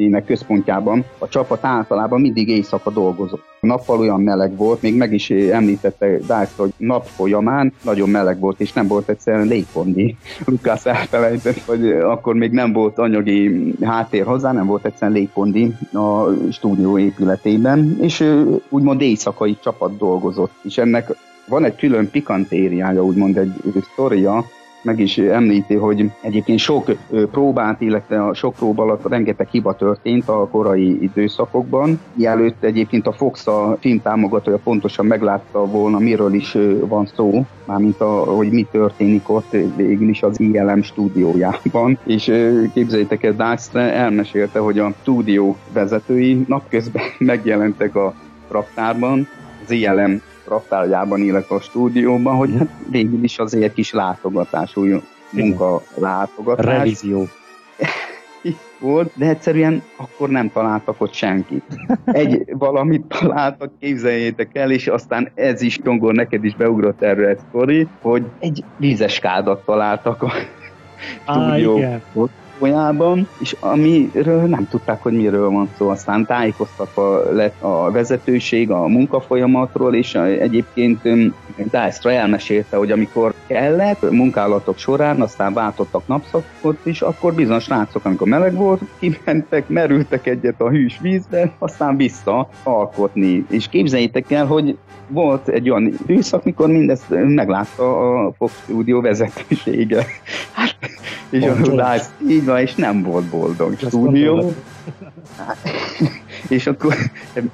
völgyének központjában a csapat általában mindig éjszaka dolgozott. Nappal olyan meleg volt, még meg is említette Dász, hogy nap folyamán nagyon meleg volt, és nem volt egyszerűen légkondi. Lukász elfelejtett, hogy akkor még nem volt anyagi háttér hozzá, nem volt egyszerűen légkondi a stúdió épületében, és úgymond éjszakai csapat dolgozott, és ennek van egy külön pikantériája, úgymond egy sztoria, meg is említi, hogy egyébként sok próbát, illetve a sok próba alatt rengeteg hiba történt a korai időszakokban. Mielőtt egyébként a Fox a film támogatója pontosan meglátta volna, miről is van szó, mármint a, hogy mi történik ott végül is az ILM stúdiójában. És képzeljétek el, Dijkstra elmesélte, hogy a stúdió vezetői napközben megjelentek a raktárban, az ILM raktárjában, illetve a stúdióban, hogy hát végül is azért egy kis látogatás, új munka látogatás. Revízió. volt, de egyszerűen akkor nem találtak ott senkit. Egy valamit találtak, képzeljétek el, és aztán ez is, Tongor, neked is beugrott erre egy sztori, hogy egy vízeskádat találtak a stúdióban folyában, és amiről nem tudták, hogy miről van szó. Aztán tájékoztatva lett a vezetőség a munkafolyamatról, és egyébként Dijkstra elmesélte, hogy amikor kellett, munkálatok során, aztán váltottak napszakot is, akkor bizonyos srácok, amikor meleg volt, kimentek, merültek egyet a hűs vízbe, aztán vissza alkotni. És képzeljétek el, hogy volt egy olyan időszak, mikor mindezt meglátta a Fox Studio vezetősége. Hát, és a Dice, így van, és nem volt boldog stúdió. és akkor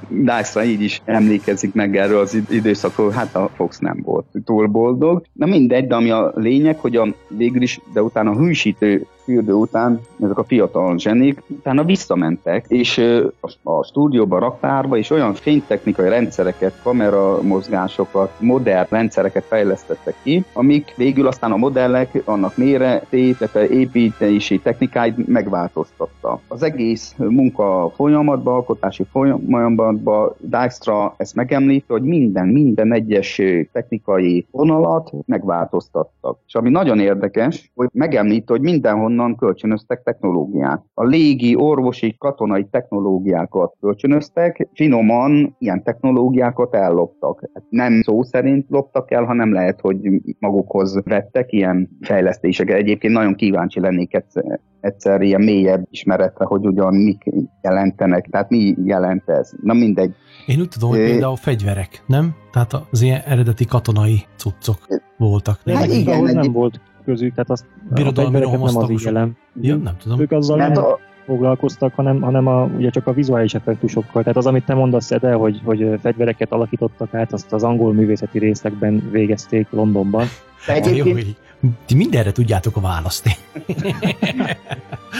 Dyson így is emlékezik meg erről az időszakról, hát a Fox nem volt túl boldog. Na mindegy, de ami a lényeg, hogy a, végül is, de utána a hűsítő fürdő után ezek a fiatal zsenik utána visszamentek, és a, a stúdióba, raktárba, és olyan fénytechnikai rendszereket, kamera mozgásokat, modern rendszereket fejlesztettek ki, amik végül aztán a modellek, annak méretét, illetve építési technikáit megváltoztatta. Az egész munka folyamatban, alkotási folyamatban Dijkstra ezt megemlíti, hogy minden, minden egyes technikai vonalat megváltoztattak. És ami nagyon érdekes, hogy megemlíti, hogy mindenhol onnan kölcsönöztek technológiát. A légi, orvosi, katonai technológiákat kölcsönöztek, finoman ilyen technológiákat elloptak. Hát nem szó szerint loptak el, hanem lehet, hogy magukhoz vettek ilyen fejlesztéseket. Egyébként nagyon kíváncsi lennék egyszer, ilyen mélyebb ismeretre, hogy ugyan mik jelentenek, tehát mi jelent ez. Na mindegy. Én úgy tudom, hogy például fegyverek, nem? Tehát az ilyen eredeti katonai cuccok voltak. Hát igen, nem volt közük, tehát azt Birodalmi a nem az igelem. Ja, nem tudom. Ők azzal hát nem a... foglalkoztak, hanem, hanem a, ugye csak a vizuális effektusokkal. Tehát az, amit te mondasz, Ede, hogy, hogy fegyvereket alakítottak át, azt az angol művészeti részekben végezték Londonban. Egyébként... Jó, ti mindenre tudjátok a választ.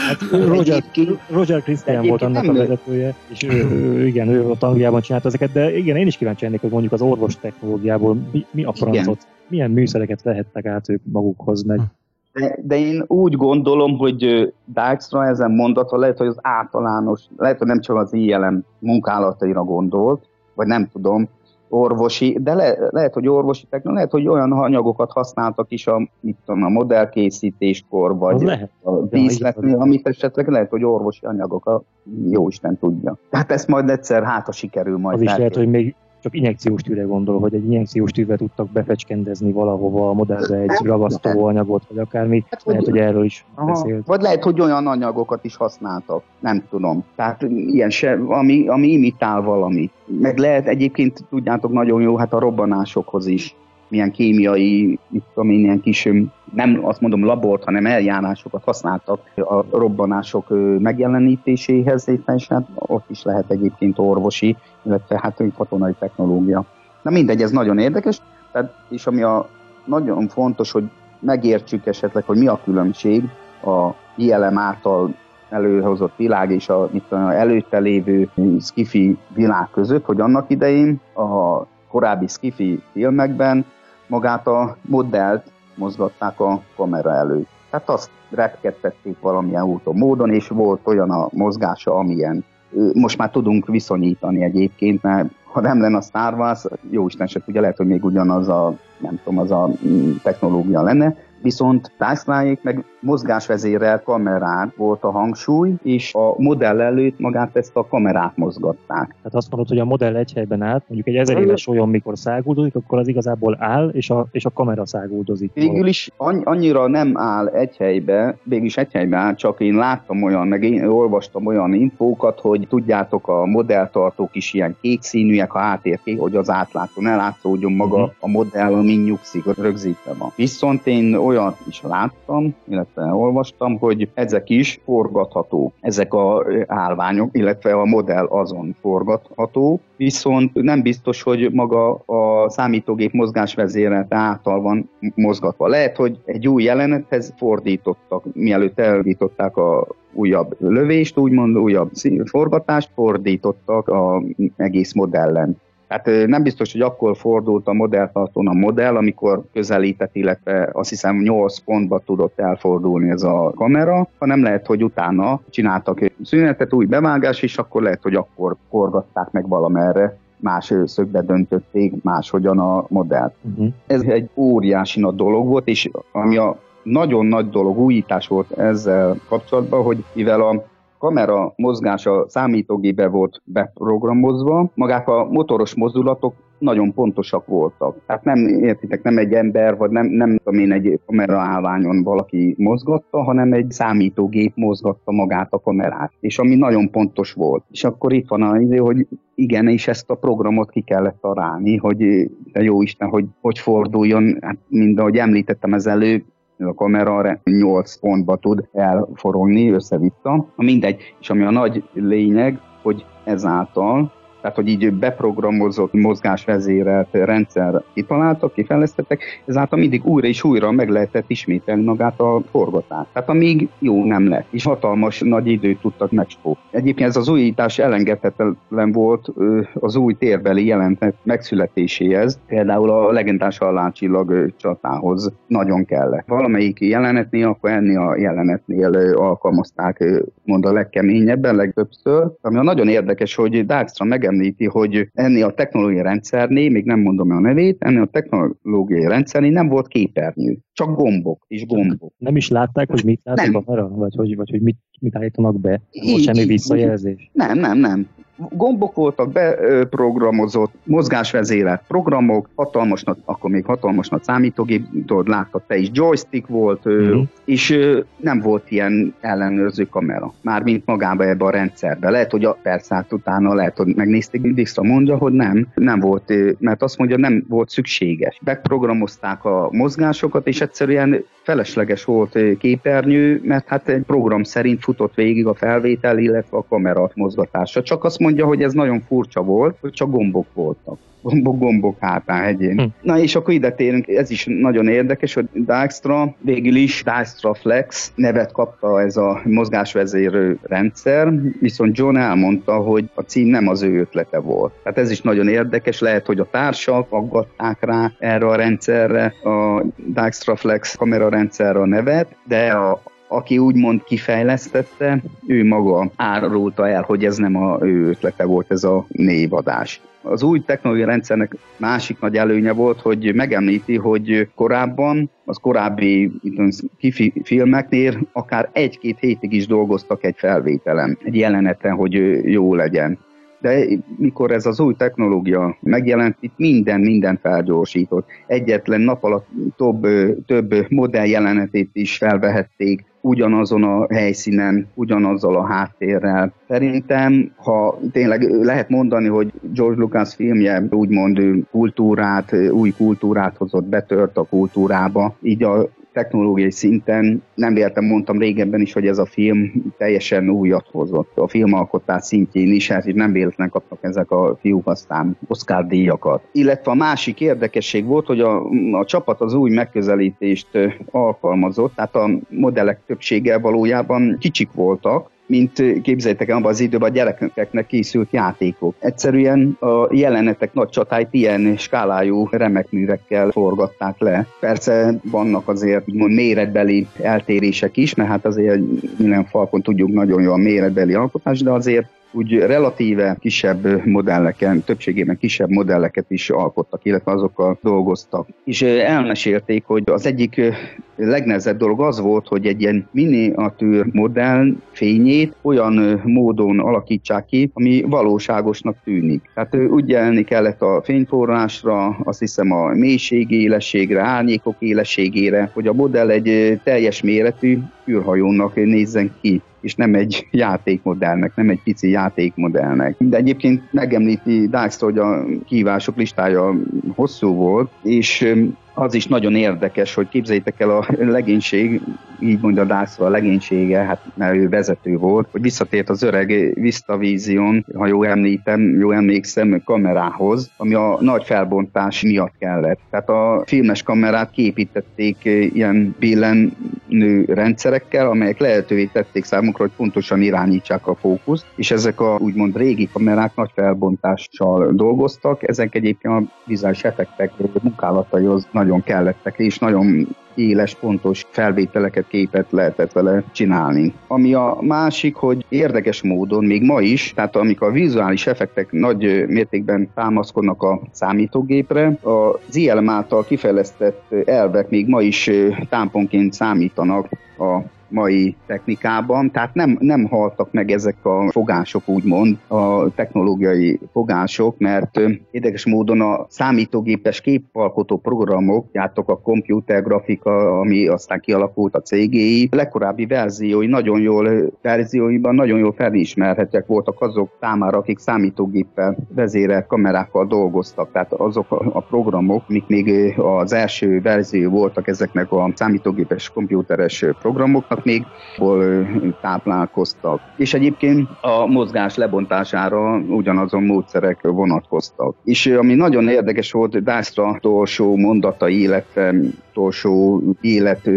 Hát Roger, Roger Christian volt annak a vezetője, és ő, ő, igen, ő ott Angliában csinálta ezeket, de igen, én is kíváncsi lennék, hogy mondjuk az orvos technológiából mi, mi a francot, igen. milyen műszereket vehettek át ők magukhoz, meg de, de én úgy gondolom, hogy Dijkstra ezen mondata lehet, hogy az általános, lehet, hogy nem csak az ILM munkálataira gondolt, vagy nem tudom, orvosi, de le, lehet, hogy orvosi technológia, lehet, hogy olyan anyagokat használtak is a, mit tudom, a modellkészítéskor, vagy lehet. a díszletnél, amit esetleg lehet, hogy orvosi anyagok, a jó Isten tudja. Tehát ezt majd egyszer hát, a sikerül majd. Az is lehet, hogy még csak injekciós tűre gondol, hogy egy injekciós tűvel tudtak befecskendezni valahova a modellbe egy ragasztó anyagot, vagy akármi. Hát, lehet, hogy, hogy erről is aha, beszélt. Vagy lehet, hogy olyan anyagokat is használtak, nem tudom. Tehát ilyen se, ami, ami imitál valami. Meg lehet egyébként, tudjátok, nagyon jó, hát a robbanásokhoz is milyen kémiai, mit tudom én, ilyen kis, nem azt mondom labort, hanem eljárásokat használtak a robbanások megjelenítéséhez, és hát ott is lehet egyébként orvosi, illetve hát katonai technológia. Na mindegy, ez nagyon érdekes, tehát, és ami a nagyon fontos, hogy megértsük esetleg, hogy mi a különbség a ILM által előhozott világ és a, mit tudom, előtte lévő skifi világ között, hogy annak idején a korábbi skifi filmekben magát a modellt mozgatták a kamera előtt. Tehát azt repkedtették valamilyen úton, módon, és volt olyan a mozgása, amilyen most már tudunk viszonyítani egyébként, mert ha nem lenne a Star Wars, jó Isten se tudja, lehet, hogy még ugyanaz a, nem tudom, az a mm, technológia lenne, viszont Dyson meg mozgásvezérel kamerán volt a hangsúly, és a modell előtt magát ezt a kamerát mozgatták. Tehát azt mondod, hogy a modell egy helyben állt, mondjuk egy ezer éves olyan, mikor száguldozik, akkor az igazából áll, és a, és a kamera száguldozik. Végül is annyira nem áll egy helybe, végülis egy helyben áll, csak én láttam olyan, meg én olvastam olyan infókat, hogy tudjátok, a modelltartók is ilyen kék színűek, a háttér kék, hogy az átlátó ne látszódjon maga uh-huh. a modell, ami nyugszik, rögzítve van. Viszont én olyat is láttam, illetve olvastam, hogy ezek is forgatható, ezek a állványok, illetve a modell azon forgatható, viszont nem biztos, hogy maga a számítógép mozgásvezérelt által van mozgatva. Lehet, hogy egy új jelenethez fordítottak, mielőtt elvították a újabb lövést, úgymond újabb forgatást fordítottak a egész modellen. Tehát nem biztos, hogy akkor fordult a modelltartón a modell, amikor közelített, illetve azt hiszem 8 pontba tudott elfordulni ez a kamera, hanem lehet, hogy utána csináltak egy szünetet, új bevágás, és akkor lehet, hogy akkor forgatták meg valamerre más szögbe döntötték máshogyan a modellt. Uh-huh. Ez egy óriási nagy dolog volt, és ami a nagyon nagy dolog, újítás volt ezzel kapcsolatban, hogy mivel a kamera mozgása számítógébe volt beprogramozva, magák a motoros mozdulatok nagyon pontosak voltak. Tehát nem, értitek, nem egy ember, vagy nem, nem tudom én, egy állványon valaki mozgatta, hanem egy számítógép mozgatta magát a kamerát, és ami nagyon pontos volt. És akkor itt van az hogy igen, és ezt a programot ki kellett találni, hogy de jó Isten, hogy hogy forduljon, hát mind ahogy említettem ez elő, a kamera 8 pontba tud elforogni össze-vissza. Mindegy, és ami a nagy lényeg, hogy ezáltal tehát hogy így beprogramozott, mozgásvezérelt rendszer kitaláltak, kifejlesztettek, ezáltal mindig újra és újra meg lehetett ismételni magát a forgatást. Tehát amíg jó nem lett, és hatalmas nagy időt tudtak megspó. Egyébként ez az újítás elengedhetetlen volt az új térbeli jelentet megszületéséhez, például a legendás halálcsillag csatához nagyon kellett. Valamelyik jelenetnél, akkor ennél a jelenetnél alkalmazták, mond a legkeményebben, legtöbbször. Ami a nagyon érdekes, hogy Dijkstra megemlített említi, hogy ennél a technológiai rendszernél, még nem mondom a nevét, ennél a technológiai rendszernél nem volt képernyő, csak gombok és gombok. Nem is látták, hogy mit lát nem. a kamera? Vagy hogy, vagy hogy mit, mit állítanak be? Így, semmi visszajelzés? Nem, nem, nem gombok voltak beprogramozott, mozgásvezérelt programok, hatalmas akkor még hatalmas nagy számítógép, tudod, láttad te is, joystick volt, mm-hmm. és nem volt ilyen ellenőrző kamera, mármint magába ebbe a rendszerbe. Lehet, hogy a persze hát utána lehet, hogy megnézték, Dixra mondja, hogy nem, nem volt, mert azt mondja, nem volt szükséges. Beprogramozták a mozgásokat, és egyszerűen felesleges volt képernyő, mert hát egy program szerint futott végig a felvétel, illetve a kamera mozgatása. Csak azt mondja, hogy ez nagyon furcsa volt, hogy csak gombok voltak. gombok, gombok hátán hegyén. Hm. Na és akkor ide térünk, ez is nagyon érdekes, hogy Dijkstra végül is Dijkstra Flex nevet kapta ez a mozgásvezérő rendszer, viszont John elmondta, hogy a cím nem az ő ötlete volt. Tehát ez is nagyon érdekes, lehet, hogy a társak aggatták rá erre a rendszerre, a Dijkstra Flex kamerarendszerre a nevet, de a, aki úgymond kifejlesztette, ő maga árulta el, hogy ez nem a ő ötlete volt ez a névadás. Az új technológiai rendszernek másik nagy előnye volt, hogy megemlíti, hogy korábban, az korábbi kifi filmeknél akár egy-két hétig is dolgoztak egy felvételen, egy jeleneten, hogy jó legyen de mikor ez az új technológia megjelent, itt minden, minden felgyorsított. Egyetlen nap alatt több, több modell jelenetét is felvehették, ugyanazon a helyszínen, ugyanazzal a háttérrel. Szerintem, ha tényleg lehet mondani, hogy George Lucas filmje úgymond kultúrát, új kultúrát hozott, betört a kultúrába, így a technológiai szinten, nem értem, mondtam régebben is, hogy ez a film teljesen újat hozott a filmalkotás szintjén is, hát így nem véletlen kaptak ezek a fiúk aztán Oscar díjakat. Illetve a másik érdekesség volt, hogy a, a csapat az új megközelítést alkalmazott, tehát a modellek többsége valójában kicsik voltak, mint képzeljétek abban az időben a gyerekeknek készült játékok. Egyszerűen a jelenetek nagy csatáit ilyen skálájú remek művekkel forgatták le. Persze vannak azért úgymond méretbeli eltérések is, mert hát azért minden falkon tudjuk nagyon jó a méretbeli alkotás, de azért úgy relatíve kisebb modelleken, többségében kisebb modelleket is alkottak, illetve azokkal dolgoztak. És elmesélték, hogy az egyik legnehezebb dolog az volt, hogy egy ilyen miniatűr modell fényét olyan módon alakítsák ki, ami valóságosnak tűnik. Tehát úgy jelni kellett a fényforrásra, azt hiszem a mélység élességre, árnyékok élességére, hogy a modell egy teljes méretű űrhajónak nézzen ki és nem egy játékmodellnek, nem egy pici játékmodellnek. De egyébként megemlíti Dijkstra, hogy a kívások listája hosszú volt, és az is nagyon érdekes, hogy képzeljétek el a legénység, így mondja Dászva a legénysége, hát mert ő vezető volt, hogy visszatért az öreg Vista Vision, ha jól említem, jól emlékszem, kamerához, ami a nagy felbontás miatt kellett. Tehát a filmes kamerát képítették ilyen billenő rendszerekkel, amelyek lehetővé tették számukra, hogy pontosan irányítsák a fókuszt, és ezek a úgymond régi kamerák nagy felbontással dolgoztak, ezek egyébként a vizuális effektek munkálataihoz nagy nagyon kellettek, és nagyon éles, pontos felvételeket, képet lehetett vele csinálni. Ami a másik, hogy érdekes módon még ma is, tehát amikor a vizuális effektek nagy mértékben támaszkodnak a számítógépre, az ILM által kifejlesztett elvek még ma is támponként számítanak a mai technikában, tehát nem, nem haltak meg ezek a fogások, úgymond, a technológiai fogások, mert érdekes módon a számítógépes képalkotó programok, játok a computer grafika, ami aztán kialakult a CGI, legkorábbi verziói nagyon jól, verzióiban nagyon jól felismerhetőek voltak azok számára, akik számítógéppel vezérelt kamerákkal dolgoztak, tehát azok a programok, mik még az első verzió voltak ezeknek a számítógépes komputeres programoknak, voltak még, hol táplálkoztak. És egyébként a mozgás lebontására ugyanazon módszerek vonatkoztak. És ami nagyon érdekes volt, Dászra utolsó mondatai, illetve utolsó élet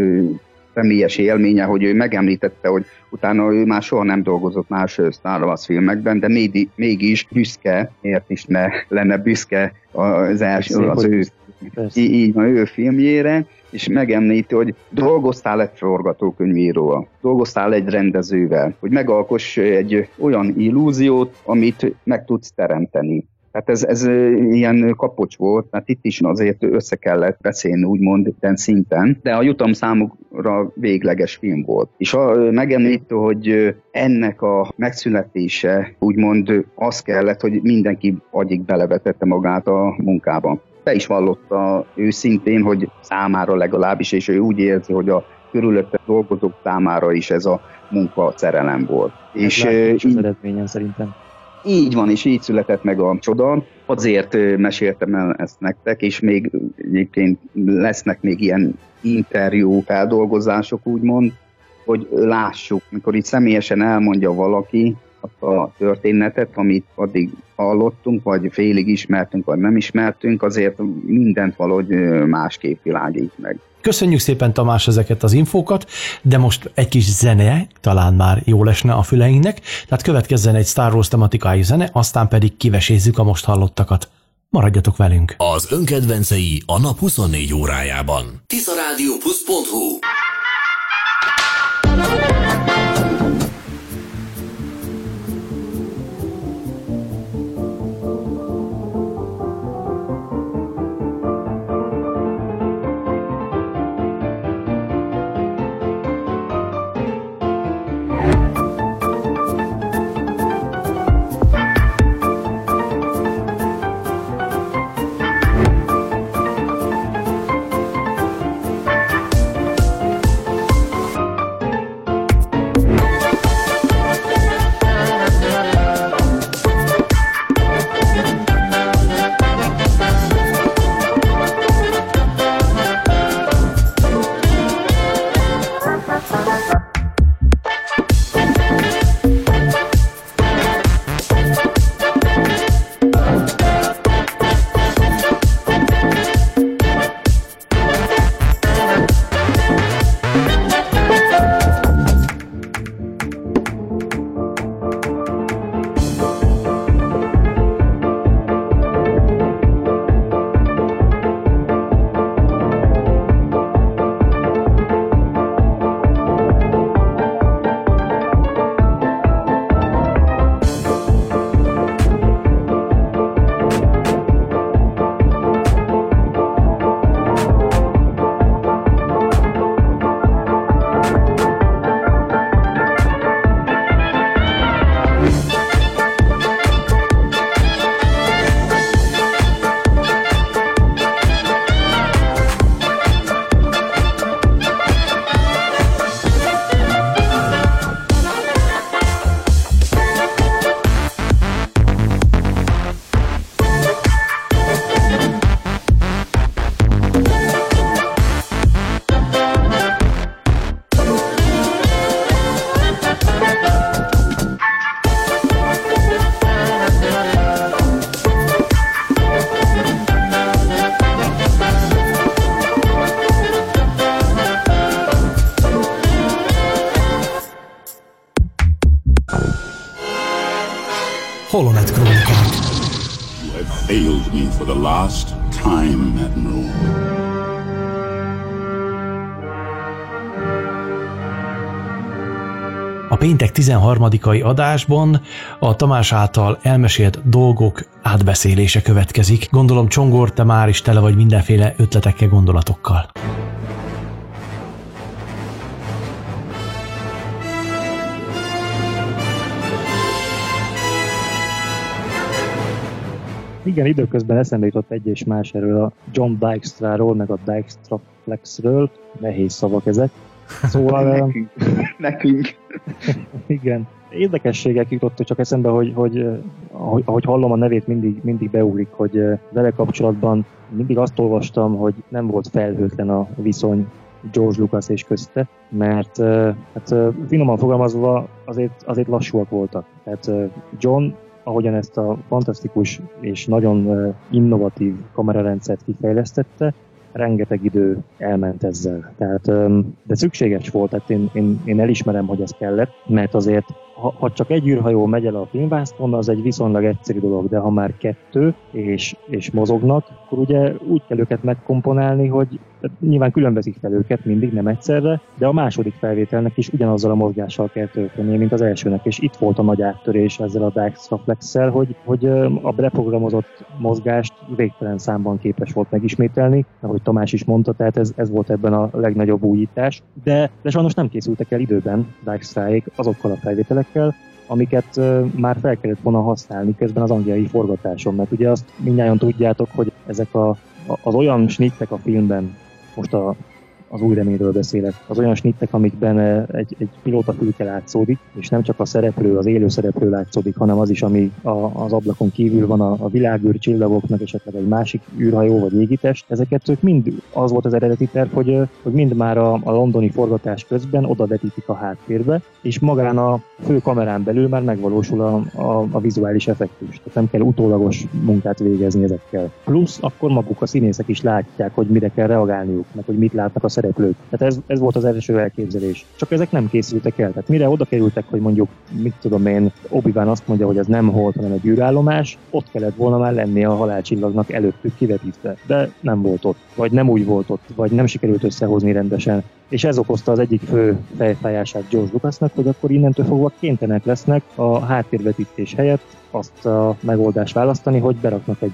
személyes élménye, hogy ő megemlítette, hogy utána ő már soha nem dolgozott más Star Wars filmekben, de mégis büszke, miért is ne lenne büszke az első, az ő, így, az ő filmjére, és megemlíti, hogy dolgoztál egy forgatókönyvíróval, dolgoztál egy rendezővel, hogy megalkoss egy olyan illúziót, amit meg tudsz teremteni. Tehát ez, ez ilyen kapocs volt, mert itt is azért össze kellett beszélni, úgymond ilyen szinten, de a jutam számukra végleges film volt. És a, megemlítő, hogy ennek a megszületése úgymond az kellett, hogy mindenki agyig belevetette magát a munkába be is vallotta őszintén, hogy számára legalábbis, és ő úgy érzi, hogy a körülötte dolgozók számára is ez a munka szerelem volt. Ez és így, az eredményen szerintem. Így van, és így született meg a csoda. Azért meséltem el ezt nektek, és még egyébként lesznek még ilyen interjú feldolgozások, úgymond, hogy lássuk, mikor itt személyesen elmondja valaki, azt a történetet, amit addig hallottunk, vagy félig ismertünk, vagy nem ismertünk, azért mindent valahogy másképp világít meg. Köszönjük szépen Tamás ezeket az infókat, de most egy kis zene talán már jó lesne a füleinknek, tehát következzen egy Star Wars tematikájú zene, aztán pedig kivesézzük a most hallottakat. Maradjatok velünk! Az önkedvencei a nap 24 órájában. Tiszarádiópusz.hu Holonet krónikák. You have failed me for the last time, Admiral. A péntek 13-ai adásban a Tamás által elmesélt dolgok átbeszélése következik. Gondolom Csongor, te már is tele vagy mindenféle ötletekkel, gondolatokkal. Igen, időközben eszembe jutott egy és más erről a John Dykstra-ról, meg a Dykstra Flexről. Nehéz szavak ezek. Szóval... nekünk. nekünk. igen. Érdekességek jutottak csak eszembe, hogy, hogy ahogy, ahogy hallom a nevét, mindig, mindig beugrik, hogy vele kapcsolatban mindig azt olvastam, hogy nem volt felhőtlen a viszony George Lucas és közte, mert hát finoman fogalmazva azért, azért lassúak voltak. Tehát John ahogyan ezt a fantasztikus és nagyon innovatív kamerarendszert kifejlesztette, rengeteg idő elment ezzel. Tehát, de szükséges volt, tehát én, én, én elismerem, hogy ez kellett, mert azért ha, ha csak egy űrhajó megy el a filmvászton, az egy viszonylag egyszerű dolog, de ha már kettő, és, és mozognak, akkor ugye úgy kell őket megkomponálni, hogy nyilván különbözik fel őket mindig, nem egyszerre, de a második felvételnek is ugyanazzal a mozgással kell történnie, mint az elsőnek, és itt volt a nagy áttörés ezzel a Dax Reflex-szel, hogy, hogy a beprogramozott mozgást végtelen számban képes volt megismételni, ahogy Tamás is mondta, tehát ez, ez volt ebben a legnagyobb újítás, de, de sajnos nem készültek el időben Dijkstra-ék azokkal a felvételekkel, amiket már fel kellett volna használni közben az angliai forgatáson, mert ugye azt mindjárt tudjátok, hogy ezek a, az olyan snittek a filmben, most a az új reményről beszélek. Az olyan snittek, amikben eh, egy, egy pilóta fülke látszódik, és nem csak a szereplő, az élő szereplő látszódik, hanem az is, ami a, az ablakon kívül van a, a világűr csillagoknak, esetleg egy másik űrhajó vagy égitest. Ezeket ők mind az volt az eredeti terv, hogy, eh, hogy mind már a, a londoni forgatás közben oda vetítik a háttérbe, és magán a fő kamerán belül már megvalósul a, a, a vizuális effektus. Tehát nem kell utólagos munkát végezni ezekkel. Plusz akkor maguk a színészek is látják, hogy mire kell reagálniuk, meg hogy mit látnak a szereplők. Tehát ez, ez volt az első elképzelés. Csak ezek nem készültek el. Tehát mire oda kerültek, hogy mondjuk, mit tudom én, obi azt mondja, hogy ez nem hold, hanem egy űrállomás, ott kellett volna már lenni a halálcsillagnak előttük kivetítve. De nem volt ott, vagy nem úgy volt ott, vagy nem sikerült összehozni rendesen. És ez okozta az egyik fő fejfájását George Lucasnak, hogy akkor innentől fogva kénytelenek lesznek a háttérvetítés helyett azt a megoldást választani, hogy beraknak egy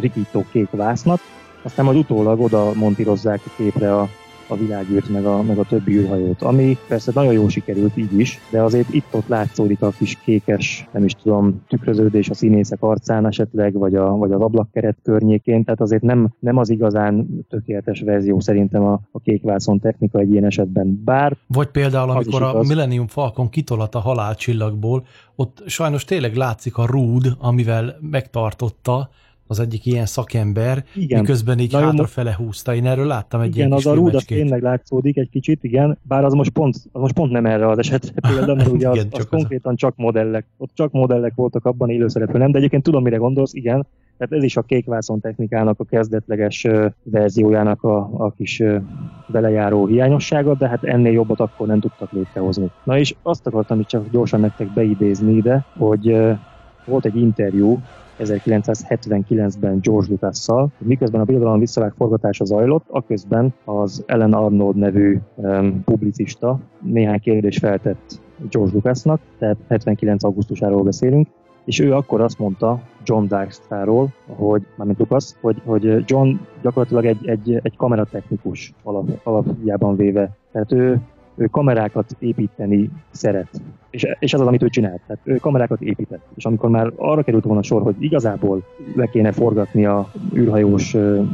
rikító kék vásznat, aztán majd utólag oda montírozzák a képre a, a világűrt, meg a, meg a többi űrhajót, ami persze nagyon jól sikerült így is, de azért itt-ott látszódik a kis kékes, nem is tudom, tükröződés a színészek arcán esetleg, vagy, a, vagy az ablakkeret környékén, tehát azért nem, nem az igazán tökéletes verzió szerintem a, a kékvászon technika egy ilyen esetben, bár... Vagy például, amikor a Millennium Falcon kitolat a halálcsillagból, ott sajnos tényleg látszik a rúd, amivel megtartotta, az egyik ilyen szakember, igen. miközben így Na, hátrafele húzta. Én erről láttam egy igen, ilyen az a rúd az tényleg látszódik egy kicsit, igen, bár az most pont, az most pont nem erre az esetre például, mert ugye az, igen, az konkrétan a... csak modellek, ott csak modellek voltak abban élőszereplő, nem, de egyébként tudom, mire gondolsz, igen, tehát ez is a kékvászon technikának a kezdetleges uh, verziójának a, a kis uh, belejáró hiányossága, de hát ennél jobbat akkor nem tudtak létrehozni. Na és azt akartam itt csak gyorsan nektek beidézni ide, hogy uh, volt egy interjú 1979-ben George Lucas-szal, miközben a birodalom visszavág forgatása zajlott, aközben az Ellen Arnold nevű um, publicista néhány kérdést feltett George Lucasnak, tehát 79. augusztusáról beszélünk, és ő akkor azt mondta John Dykstra-ról, hogy, mármint Lucas, hogy, hogy John gyakorlatilag egy, egy, egy kameratechnikus alap, alapjában véve. Tehát ő ő kamerákat építeni szeret. És, és ez az, amit ő csinált. Tehát ő kamerákat épített. És amikor már arra került volna sor, hogy igazából le kéne forgatni a űrhajós uh,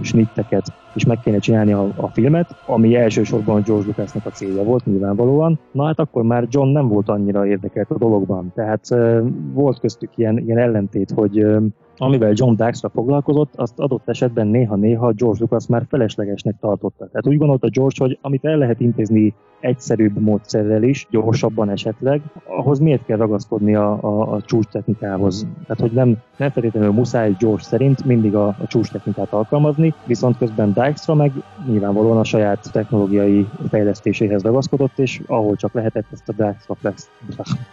snitteket, és meg kéne csinálni a, a filmet, ami elsősorban George Lucasnak a célja volt nyilvánvalóan, na hát akkor már John nem volt annyira érdekelt a dologban. Tehát uh, volt köztük ilyen, ilyen ellentét, hogy uh, amivel John Daxra foglalkozott, azt adott esetben néha-néha George Lucas már feleslegesnek tartotta. Tehát úgy gondolta George, hogy amit el lehet intézni egyszerűbb módszerrel is, gyorsabban esetleg, ahhoz miért kell ragaszkodni a, a, a csúcs technikához? Tehát, hogy nem, nem feltétlenül muszáj George szerint mindig a, a csúcs technikát alkalmazni, viszont közben Dijkstra meg nyilvánvalóan a saját technológiai fejlesztéséhez ragaszkodott, és ahol csak lehetett ezt a Dijkstra Flex,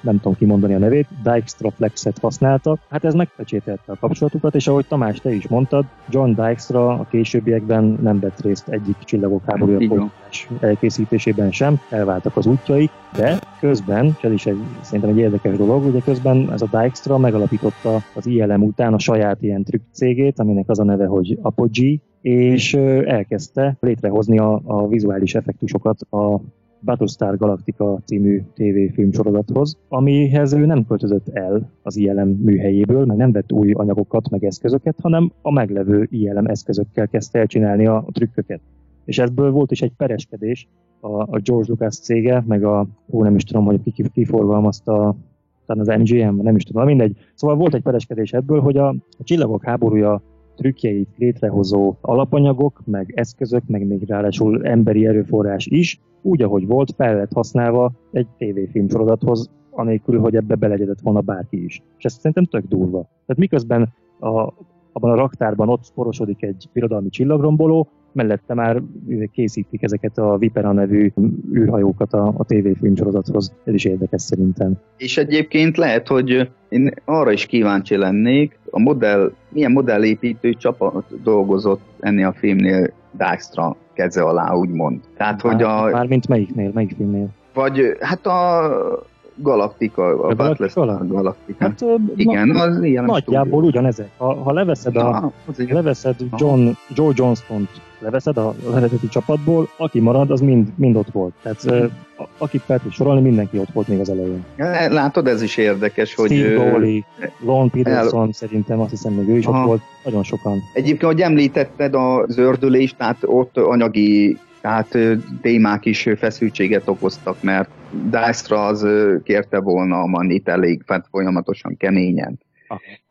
nem tudom kimondani a nevét, Dijkstra Flexet használta, hát ez megpecsételte a kapcsolatukat, és ahogy Tamás, te is mondtad, John Dijkstra a későbbiekben nem vett részt egyik csillagok háborúja elkészítésében sem, elváltak az útjai, de közben, és ez is egy, szerintem egy érdekes dolog, ugye közben ez a Dijkstra megalapította az ILM után a saját ilyen trükk cégét, aminek az a neve, hogy Apogee, és elkezdte létrehozni a, a vizuális effektusokat a Battlestar Galactica című tévéfilm sorozathoz, amihez ő nem költözött el az ILM műhelyéből, meg nem vett új anyagokat, meg eszközöket, hanem a meglevő ILM eszközökkel kezdte el csinálni a, a trükköket. És ebből volt is egy pereskedés, a, a George Lucas cége, meg a, ó, nem is tudom, hogy ki kiforgalmazta talán az MGM, nem is tudom, mindegy. Szóval volt egy pereskedés ebből, hogy a, a csillagok háborúja trükkjeit létrehozó alapanyagok, meg eszközök, meg még ráadásul emberi erőforrás is, úgy, ahogy volt, fel lett használva egy tévéfilm sorozathoz, anélkül, hogy ebbe belegyedett volna bárki is. És ez szerintem tök durva. Tehát miközben a, abban a raktárban ott sporosodik egy birodalmi csillagromboló, mellette már készítik ezeket a Vipera nevű űrhajókat a, a tévéfilm sorozathoz. Ez is érdekes szerintem. És egyébként lehet, hogy én arra is kíváncsi lennék, a modell, milyen modellépítő csapat dolgozott ennél a filmnél Dijkstra keze alá, úgymond. Tehát, Már, hogy a... Mármint melyiknél, melyik filmnél? Vagy hát a Galaktika, a, a Battlestar Galaktika. Hát, Igen, na, az ilyen Nagyjából ugyanezek. Ha, ha leveszed, a, na, leveszed John, Joe Johnston-t, leveszed a eredeti csapatból, aki marad, az mind, mind ott volt. Tehát a, akit fel tud sorolni, mindenki ott volt még az elején. Látod, ez is érdekes, Steve hogy... Steve Dolly, Lon Peterson, el... szerintem azt hiszem még ő is Aha. ott volt, nagyon sokan. Egyébként, hogy említetted a zördülést, tehát ott anyagi Tehát témák is feszültséget okoztak, mert Dijkstra az kérte volna a manit elég hát folyamatosan keményen.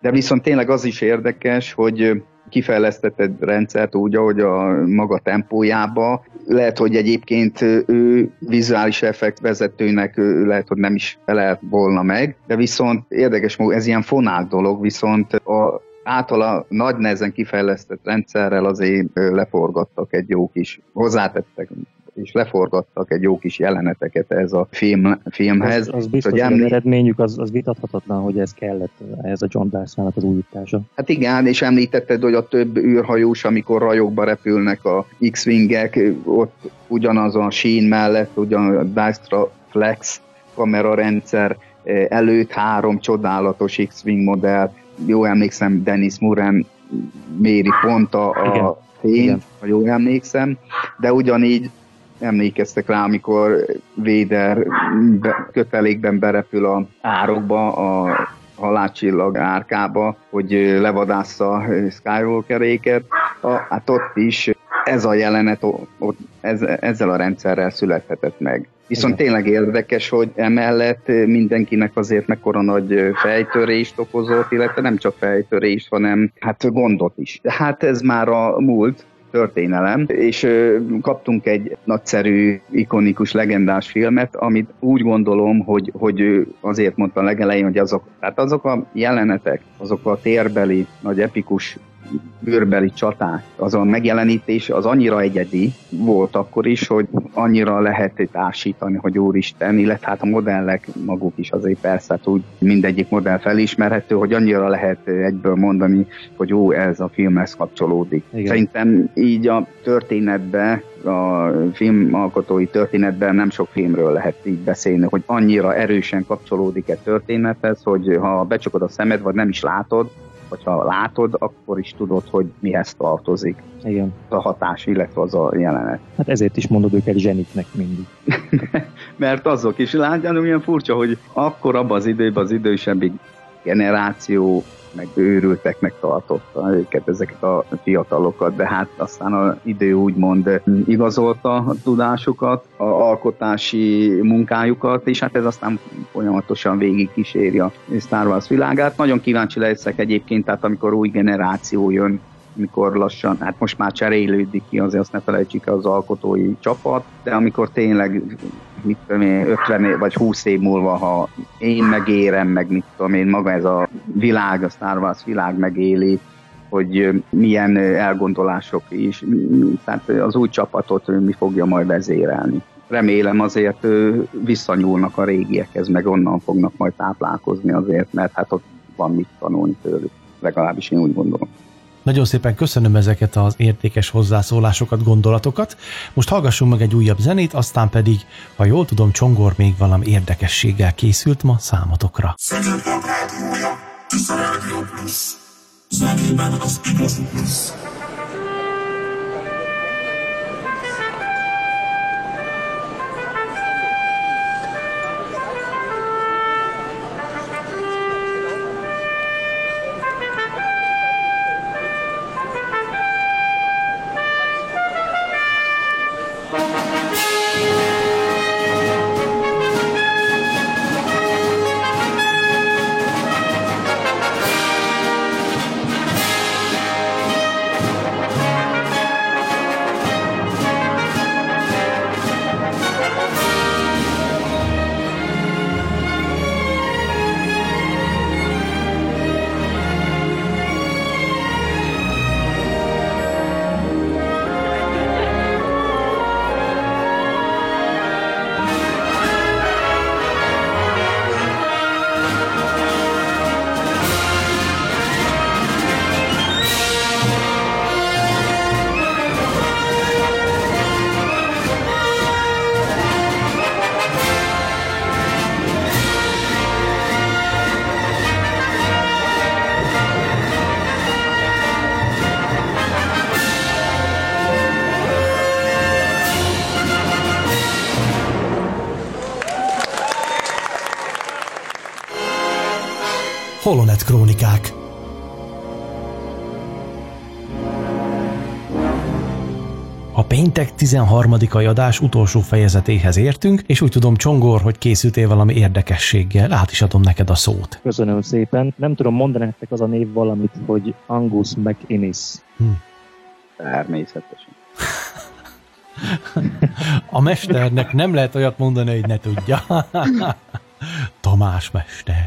De viszont tényleg az is érdekes, hogy kifejlesztetted rendszert úgy, ahogy a maga tempójába. Lehet, hogy egyébként ő vizuális effekt vezetőnek lehet, hogy nem is felelt volna meg, de viszont érdekes ez ilyen fonál dolog, viszont a általa nagy nehezen kifejlesztett rendszerrel azért leforgattak egy jó kis, hozzátettek és leforgattak egy jó kis jeleneteket ez a film, filmhez. Az, az biztos, hogy, emlé... az eredményük az, az vitathatatlan, hogy ez kellett ehhez a John Darsának az újítása. Hát igen, és említetted, hogy a több űrhajós, amikor rajokba repülnek a X-wingek, ott ugyanaz a sín mellett, ugyan a Dijkstra Flex kamerarendszer előtt három csodálatos X-wing modell, jó emlékszem, Dennis Muren méri pont a, a fényt, ha jól emlékszem, de ugyanígy emlékeztek rá, amikor Véder kötelékben berepül a árokba, a halálcsillag árkába, hogy levadásza Skywalkeréket. Hát ott is ez a jelenet ott, ez, ezzel a rendszerrel születhetett meg. Viszont Igen. tényleg érdekes, hogy emellett mindenkinek azért mekkora nagy fejtörést okozott, illetve nem csak fejtörést, hanem hát gondot is. De hát ez már a múlt, történelem, és kaptunk egy nagyszerű, ikonikus, legendás filmet, amit úgy gondolom, hogy, hogy azért mondta legelején, hogy azok, tehát azok a jelenetek, azok a térbeli, nagy epikus bőrbeli csaták, az a megjelenítés az annyira egyedi volt akkor is, hogy annyira lehet társítani, hogy úristen, illetve hát a modellek maguk is azért persze úgy mindegyik modell felismerhető, hogy annyira lehet egyből mondani, hogy jó, ez a filmhez kapcsolódik. Igen. Szerintem így a történetbe a filmalkotói történetben nem sok filmről lehet így beszélni, hogy annyira erősen kapcsolódik egy történethez, hogy ha becsukod a szemed, vagy nem is látod, hogyha látod, akkor is tudod, hogy mihez tartozik. Igen. A hatás, illetve az a jelenet. Hát ezért is mondod őket zseniknek mindig. Mert azok is látják, milyen furcsa, hogy akkor abban az időben az idősebbik generáció meg őrülteknek tartotta őket, ezeket a fiatalokat, de hát aztán az idő úgymond igazolta a tudásukat, a alkotási munkájukat, és hát ez aztán folyamatosan végig kíséri a Star Wars világát. Nagyon kíváncsi leszek egyébként, tehát amikor új generáció jön, mikor lassan, hát most már cserélődik ki, azért azt ne felejtsük el az alkotói csapat, de amikor tényleg mit tudom én, 50 vagy 20 év múlva, ha én megérem, meg mit tudom én, maga ez a világ, a Star Wars világ megéli, hogy milyen elgondolások is, tehát az új csapatot mi fogja majd vezérelni. Remélem azért visszanyúlnak a régiekhez, meg onnan fognak majd táplálkozni azért, mert hát ott van mit tanulni tőlük. Legalábbis én úgy gondolom. Nagyon szépen köszönöm ezeket az értékes hozzászólásokat, gondolatokat. Most hallgassunk meg egy újabb zenét, aztán pedig, ha jól tudom, Csongor még valami érdekességgel készült ma számotokra. Zenében az igazi plusz. Holonet Krónikák A Péntek 13. adás utolsó fejezetéhez értünk, és úgy tudom, Csongor, hogy készültél valami érdekességgel. Át is adom neked a szót. Köszönöm szépen. Nem tudom mondani nektek az a név valamit, hogy Angus McInnes. Hm. Természetesen. A mesternek nem lehet olyat mondani, hogy ne tudja. Tamás mester.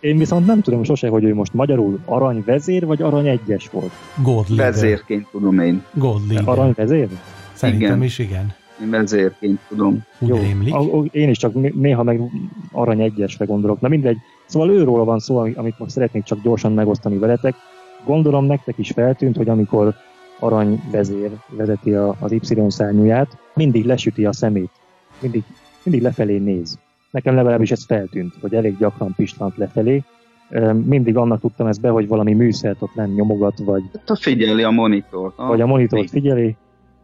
Én viszont nem tudom sose, hogy ő most magyarul arany vezér, vagy arany egyes volt. Gold Vezérként tudom én. Gold Arany vezér? Szerintem igen. is igen. Én vezérként tudom. Úgy Jó, rémlik. én is csak néha meg arany egyesre gondolok. Na mindegy. Szóval őról van szó, amit most szeretnék csak gyorsan megosztani veletek. Gondolom nektek is feltűnt, hogy amikor arany vezér vezeti a, az Y-szárnyúját, mindig lesüti a szemét. Mindig, mindig lefelé néz. Nekem legalábbis ez feltűnt, hogy elég gyakran pislant lefelé. Mindig annak tudtam ezt be, hogy valami műszert ott nem nyomogat, vagy... Hát figyeli a monitort. Vagy a monitort figyeli,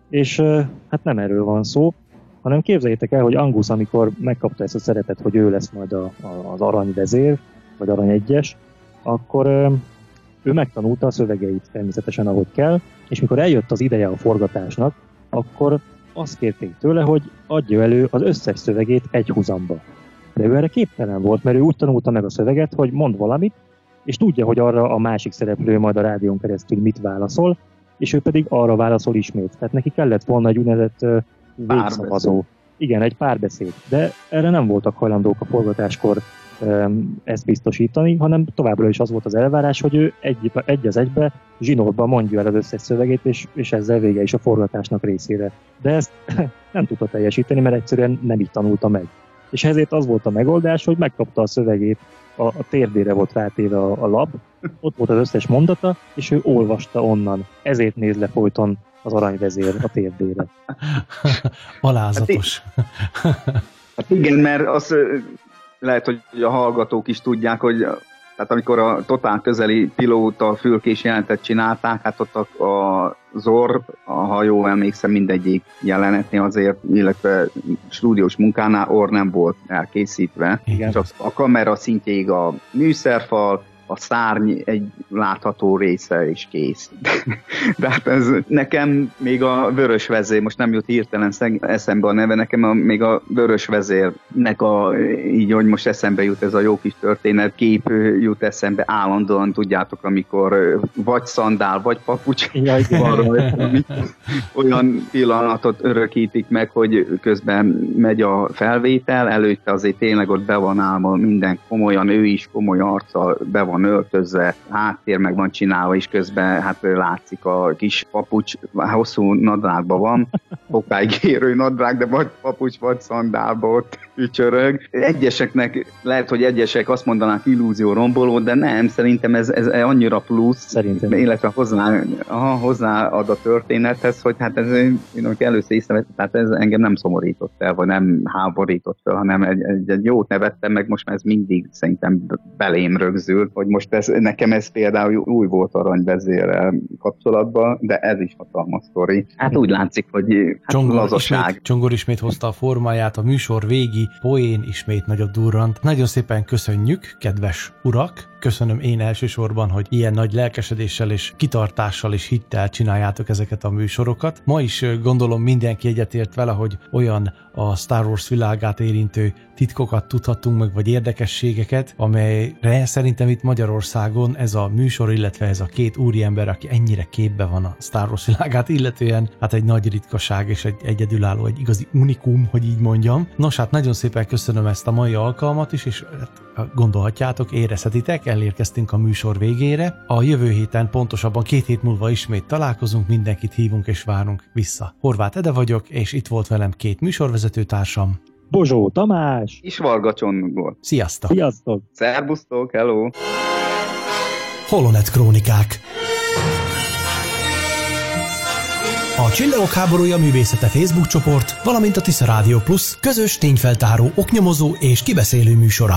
és hát nem erről van szó, hanem képzeljétek el, hogy Angus, amikor megkapta ezt a szeretet, hogy ő lesz majd a, a, az aranyvezér, vagy arany egyes, akkor ő megtanulta a szövegeit természetesen, ahogy kell, és mikor eljött az ideje a forgatásnak, akkor azt kérték tőle, hogy adja elő az összes szövegét egy húzamba. De ő erre képtelen volt, mert ő úgy tanulta meg a szöveget, hogy mond valamit, és tudja, hogy arra a másik szereplő majd a rádión keresztül mit válaszol, és ő pedig arra válaszol ismét. Tehát neki kellett volna egy úgynevezett végszavazó. Igen, egy párbeszéd. De erre nem voltak hajlandók a forgatáskor ezt biztosítani, hanem továbbra is az volt az elvárás, hogy ő egy, egy az egybe zsinórban mondja el az összes szövegét, és, és ezzel vége is a forgatásnak részére. De ezt nem tudta teljesíteni, mert egyszerűen nem így tanulta meg. És ezért az volt a megoldás, hogy megkapta a szövegét, a, a térdére volt rátéve a, a lap, ott volt az összes mondata, és ő olvasta onnan. Ezért néz le folyton az aranyvezér a térdére. Alázatos. Hát, hát igen, mert az lehet, hogy a hallgatók is tudják, hogy tehát amikor a totál közeli pilóta fülkés jelentet csinálták, hát ott a, a Zor, a hajó emlékszem mindegyik jelenetni azért, illetve stúdiós munkánál or nem volt elkészítve. Igen. Csak a kamera szintjéig a műszerfal, a szárny egy látható része is kész. De hát ez nekem még a vörös vezér, most nem jut hirtelen eszembe a neve, nekem a, még a vörös vezérnek a, így, hogy most eszembe jut ez a jó kis történet, kép jut eszembe állandóan, tudjátok, amikor vagy szandál, vagy papucs ja, van rajta, olyan pillanatot örökítik meg, hogy közben megy a felvétel, előtte azért tényleg ott be van állva minden komolyan, ő is komoly arccal be van van öltözve, háttér meg van csinálva, és közben hát látszik a kis papucs, hosszú nadrágban van, sokáig érő nadrág, de vagy papucs, vagy szandálba ott ücsörög. Egyeseknek, lehet, hogy egyesek azt mondanák illúzió romboló, de nem, szerintem ez, ez annyira plusz, szerintem. illetve hozzá, aha, hozzáad a történethez, hogy hát ez, én először észrevettem, tehát ez engem nem szomorított el, vagy nem háborított fel, hanem egy, egy, egy jót nevettem, meg most már ez mindig szerintem belém rögzült, hogy most ez, nekem ez például új volt aranyvezérrel kapcsolatban, de ez is hatalmas sztori. Hát úgy látszik, hogy hát Csongor, lazaság. Ismét, Csongor ismét hozta a formáját, a műsor végi poén ismét nagyobb durrant. Nagyon szépen köszönjük, kedves urak! köszönöm én elsősorban, hogy ilyen nagy lelkesedéssel és kitartással és hittel csináljátok ezeket a műsorokat. Ma is gondolom mindenki egyetért vele, hogy olyan a Star Wars világát érintő titkokat tudhatunk meg, vagy érdekességeket, amelyre szerintem itt Magyarországon ez a műsor, illetve ez a két úriember, aki ennyire képbe van a Star Wars világát, illetően hát egy nagy ritkaság és egy egyedülálló, egy igazi unikum, hogy így mondjam. Nos, hát nagyon szépen köszönöm ezt a mai alkalmat is, és hát gondolhatjátok, érezhetitek, elérkeztünk a műsor végére. A jövő héten, pontosabban két hét múlva ismét találkozunk, mindenkit hívunk és várunk vissza. Horváth Ede vagyok, és itt volt velem két műsorvezető társam. Bozsó Tamás! És Varga Csongor. Sziasztok! Sziasztok! Szerbusztok, hello! Holonet Krónikák A Csillagok háborúja művészete Facebook csoport, valamint a Tisza Rádió Plus közös tényfeltáró, oknyomozó és kibeszélő műsora.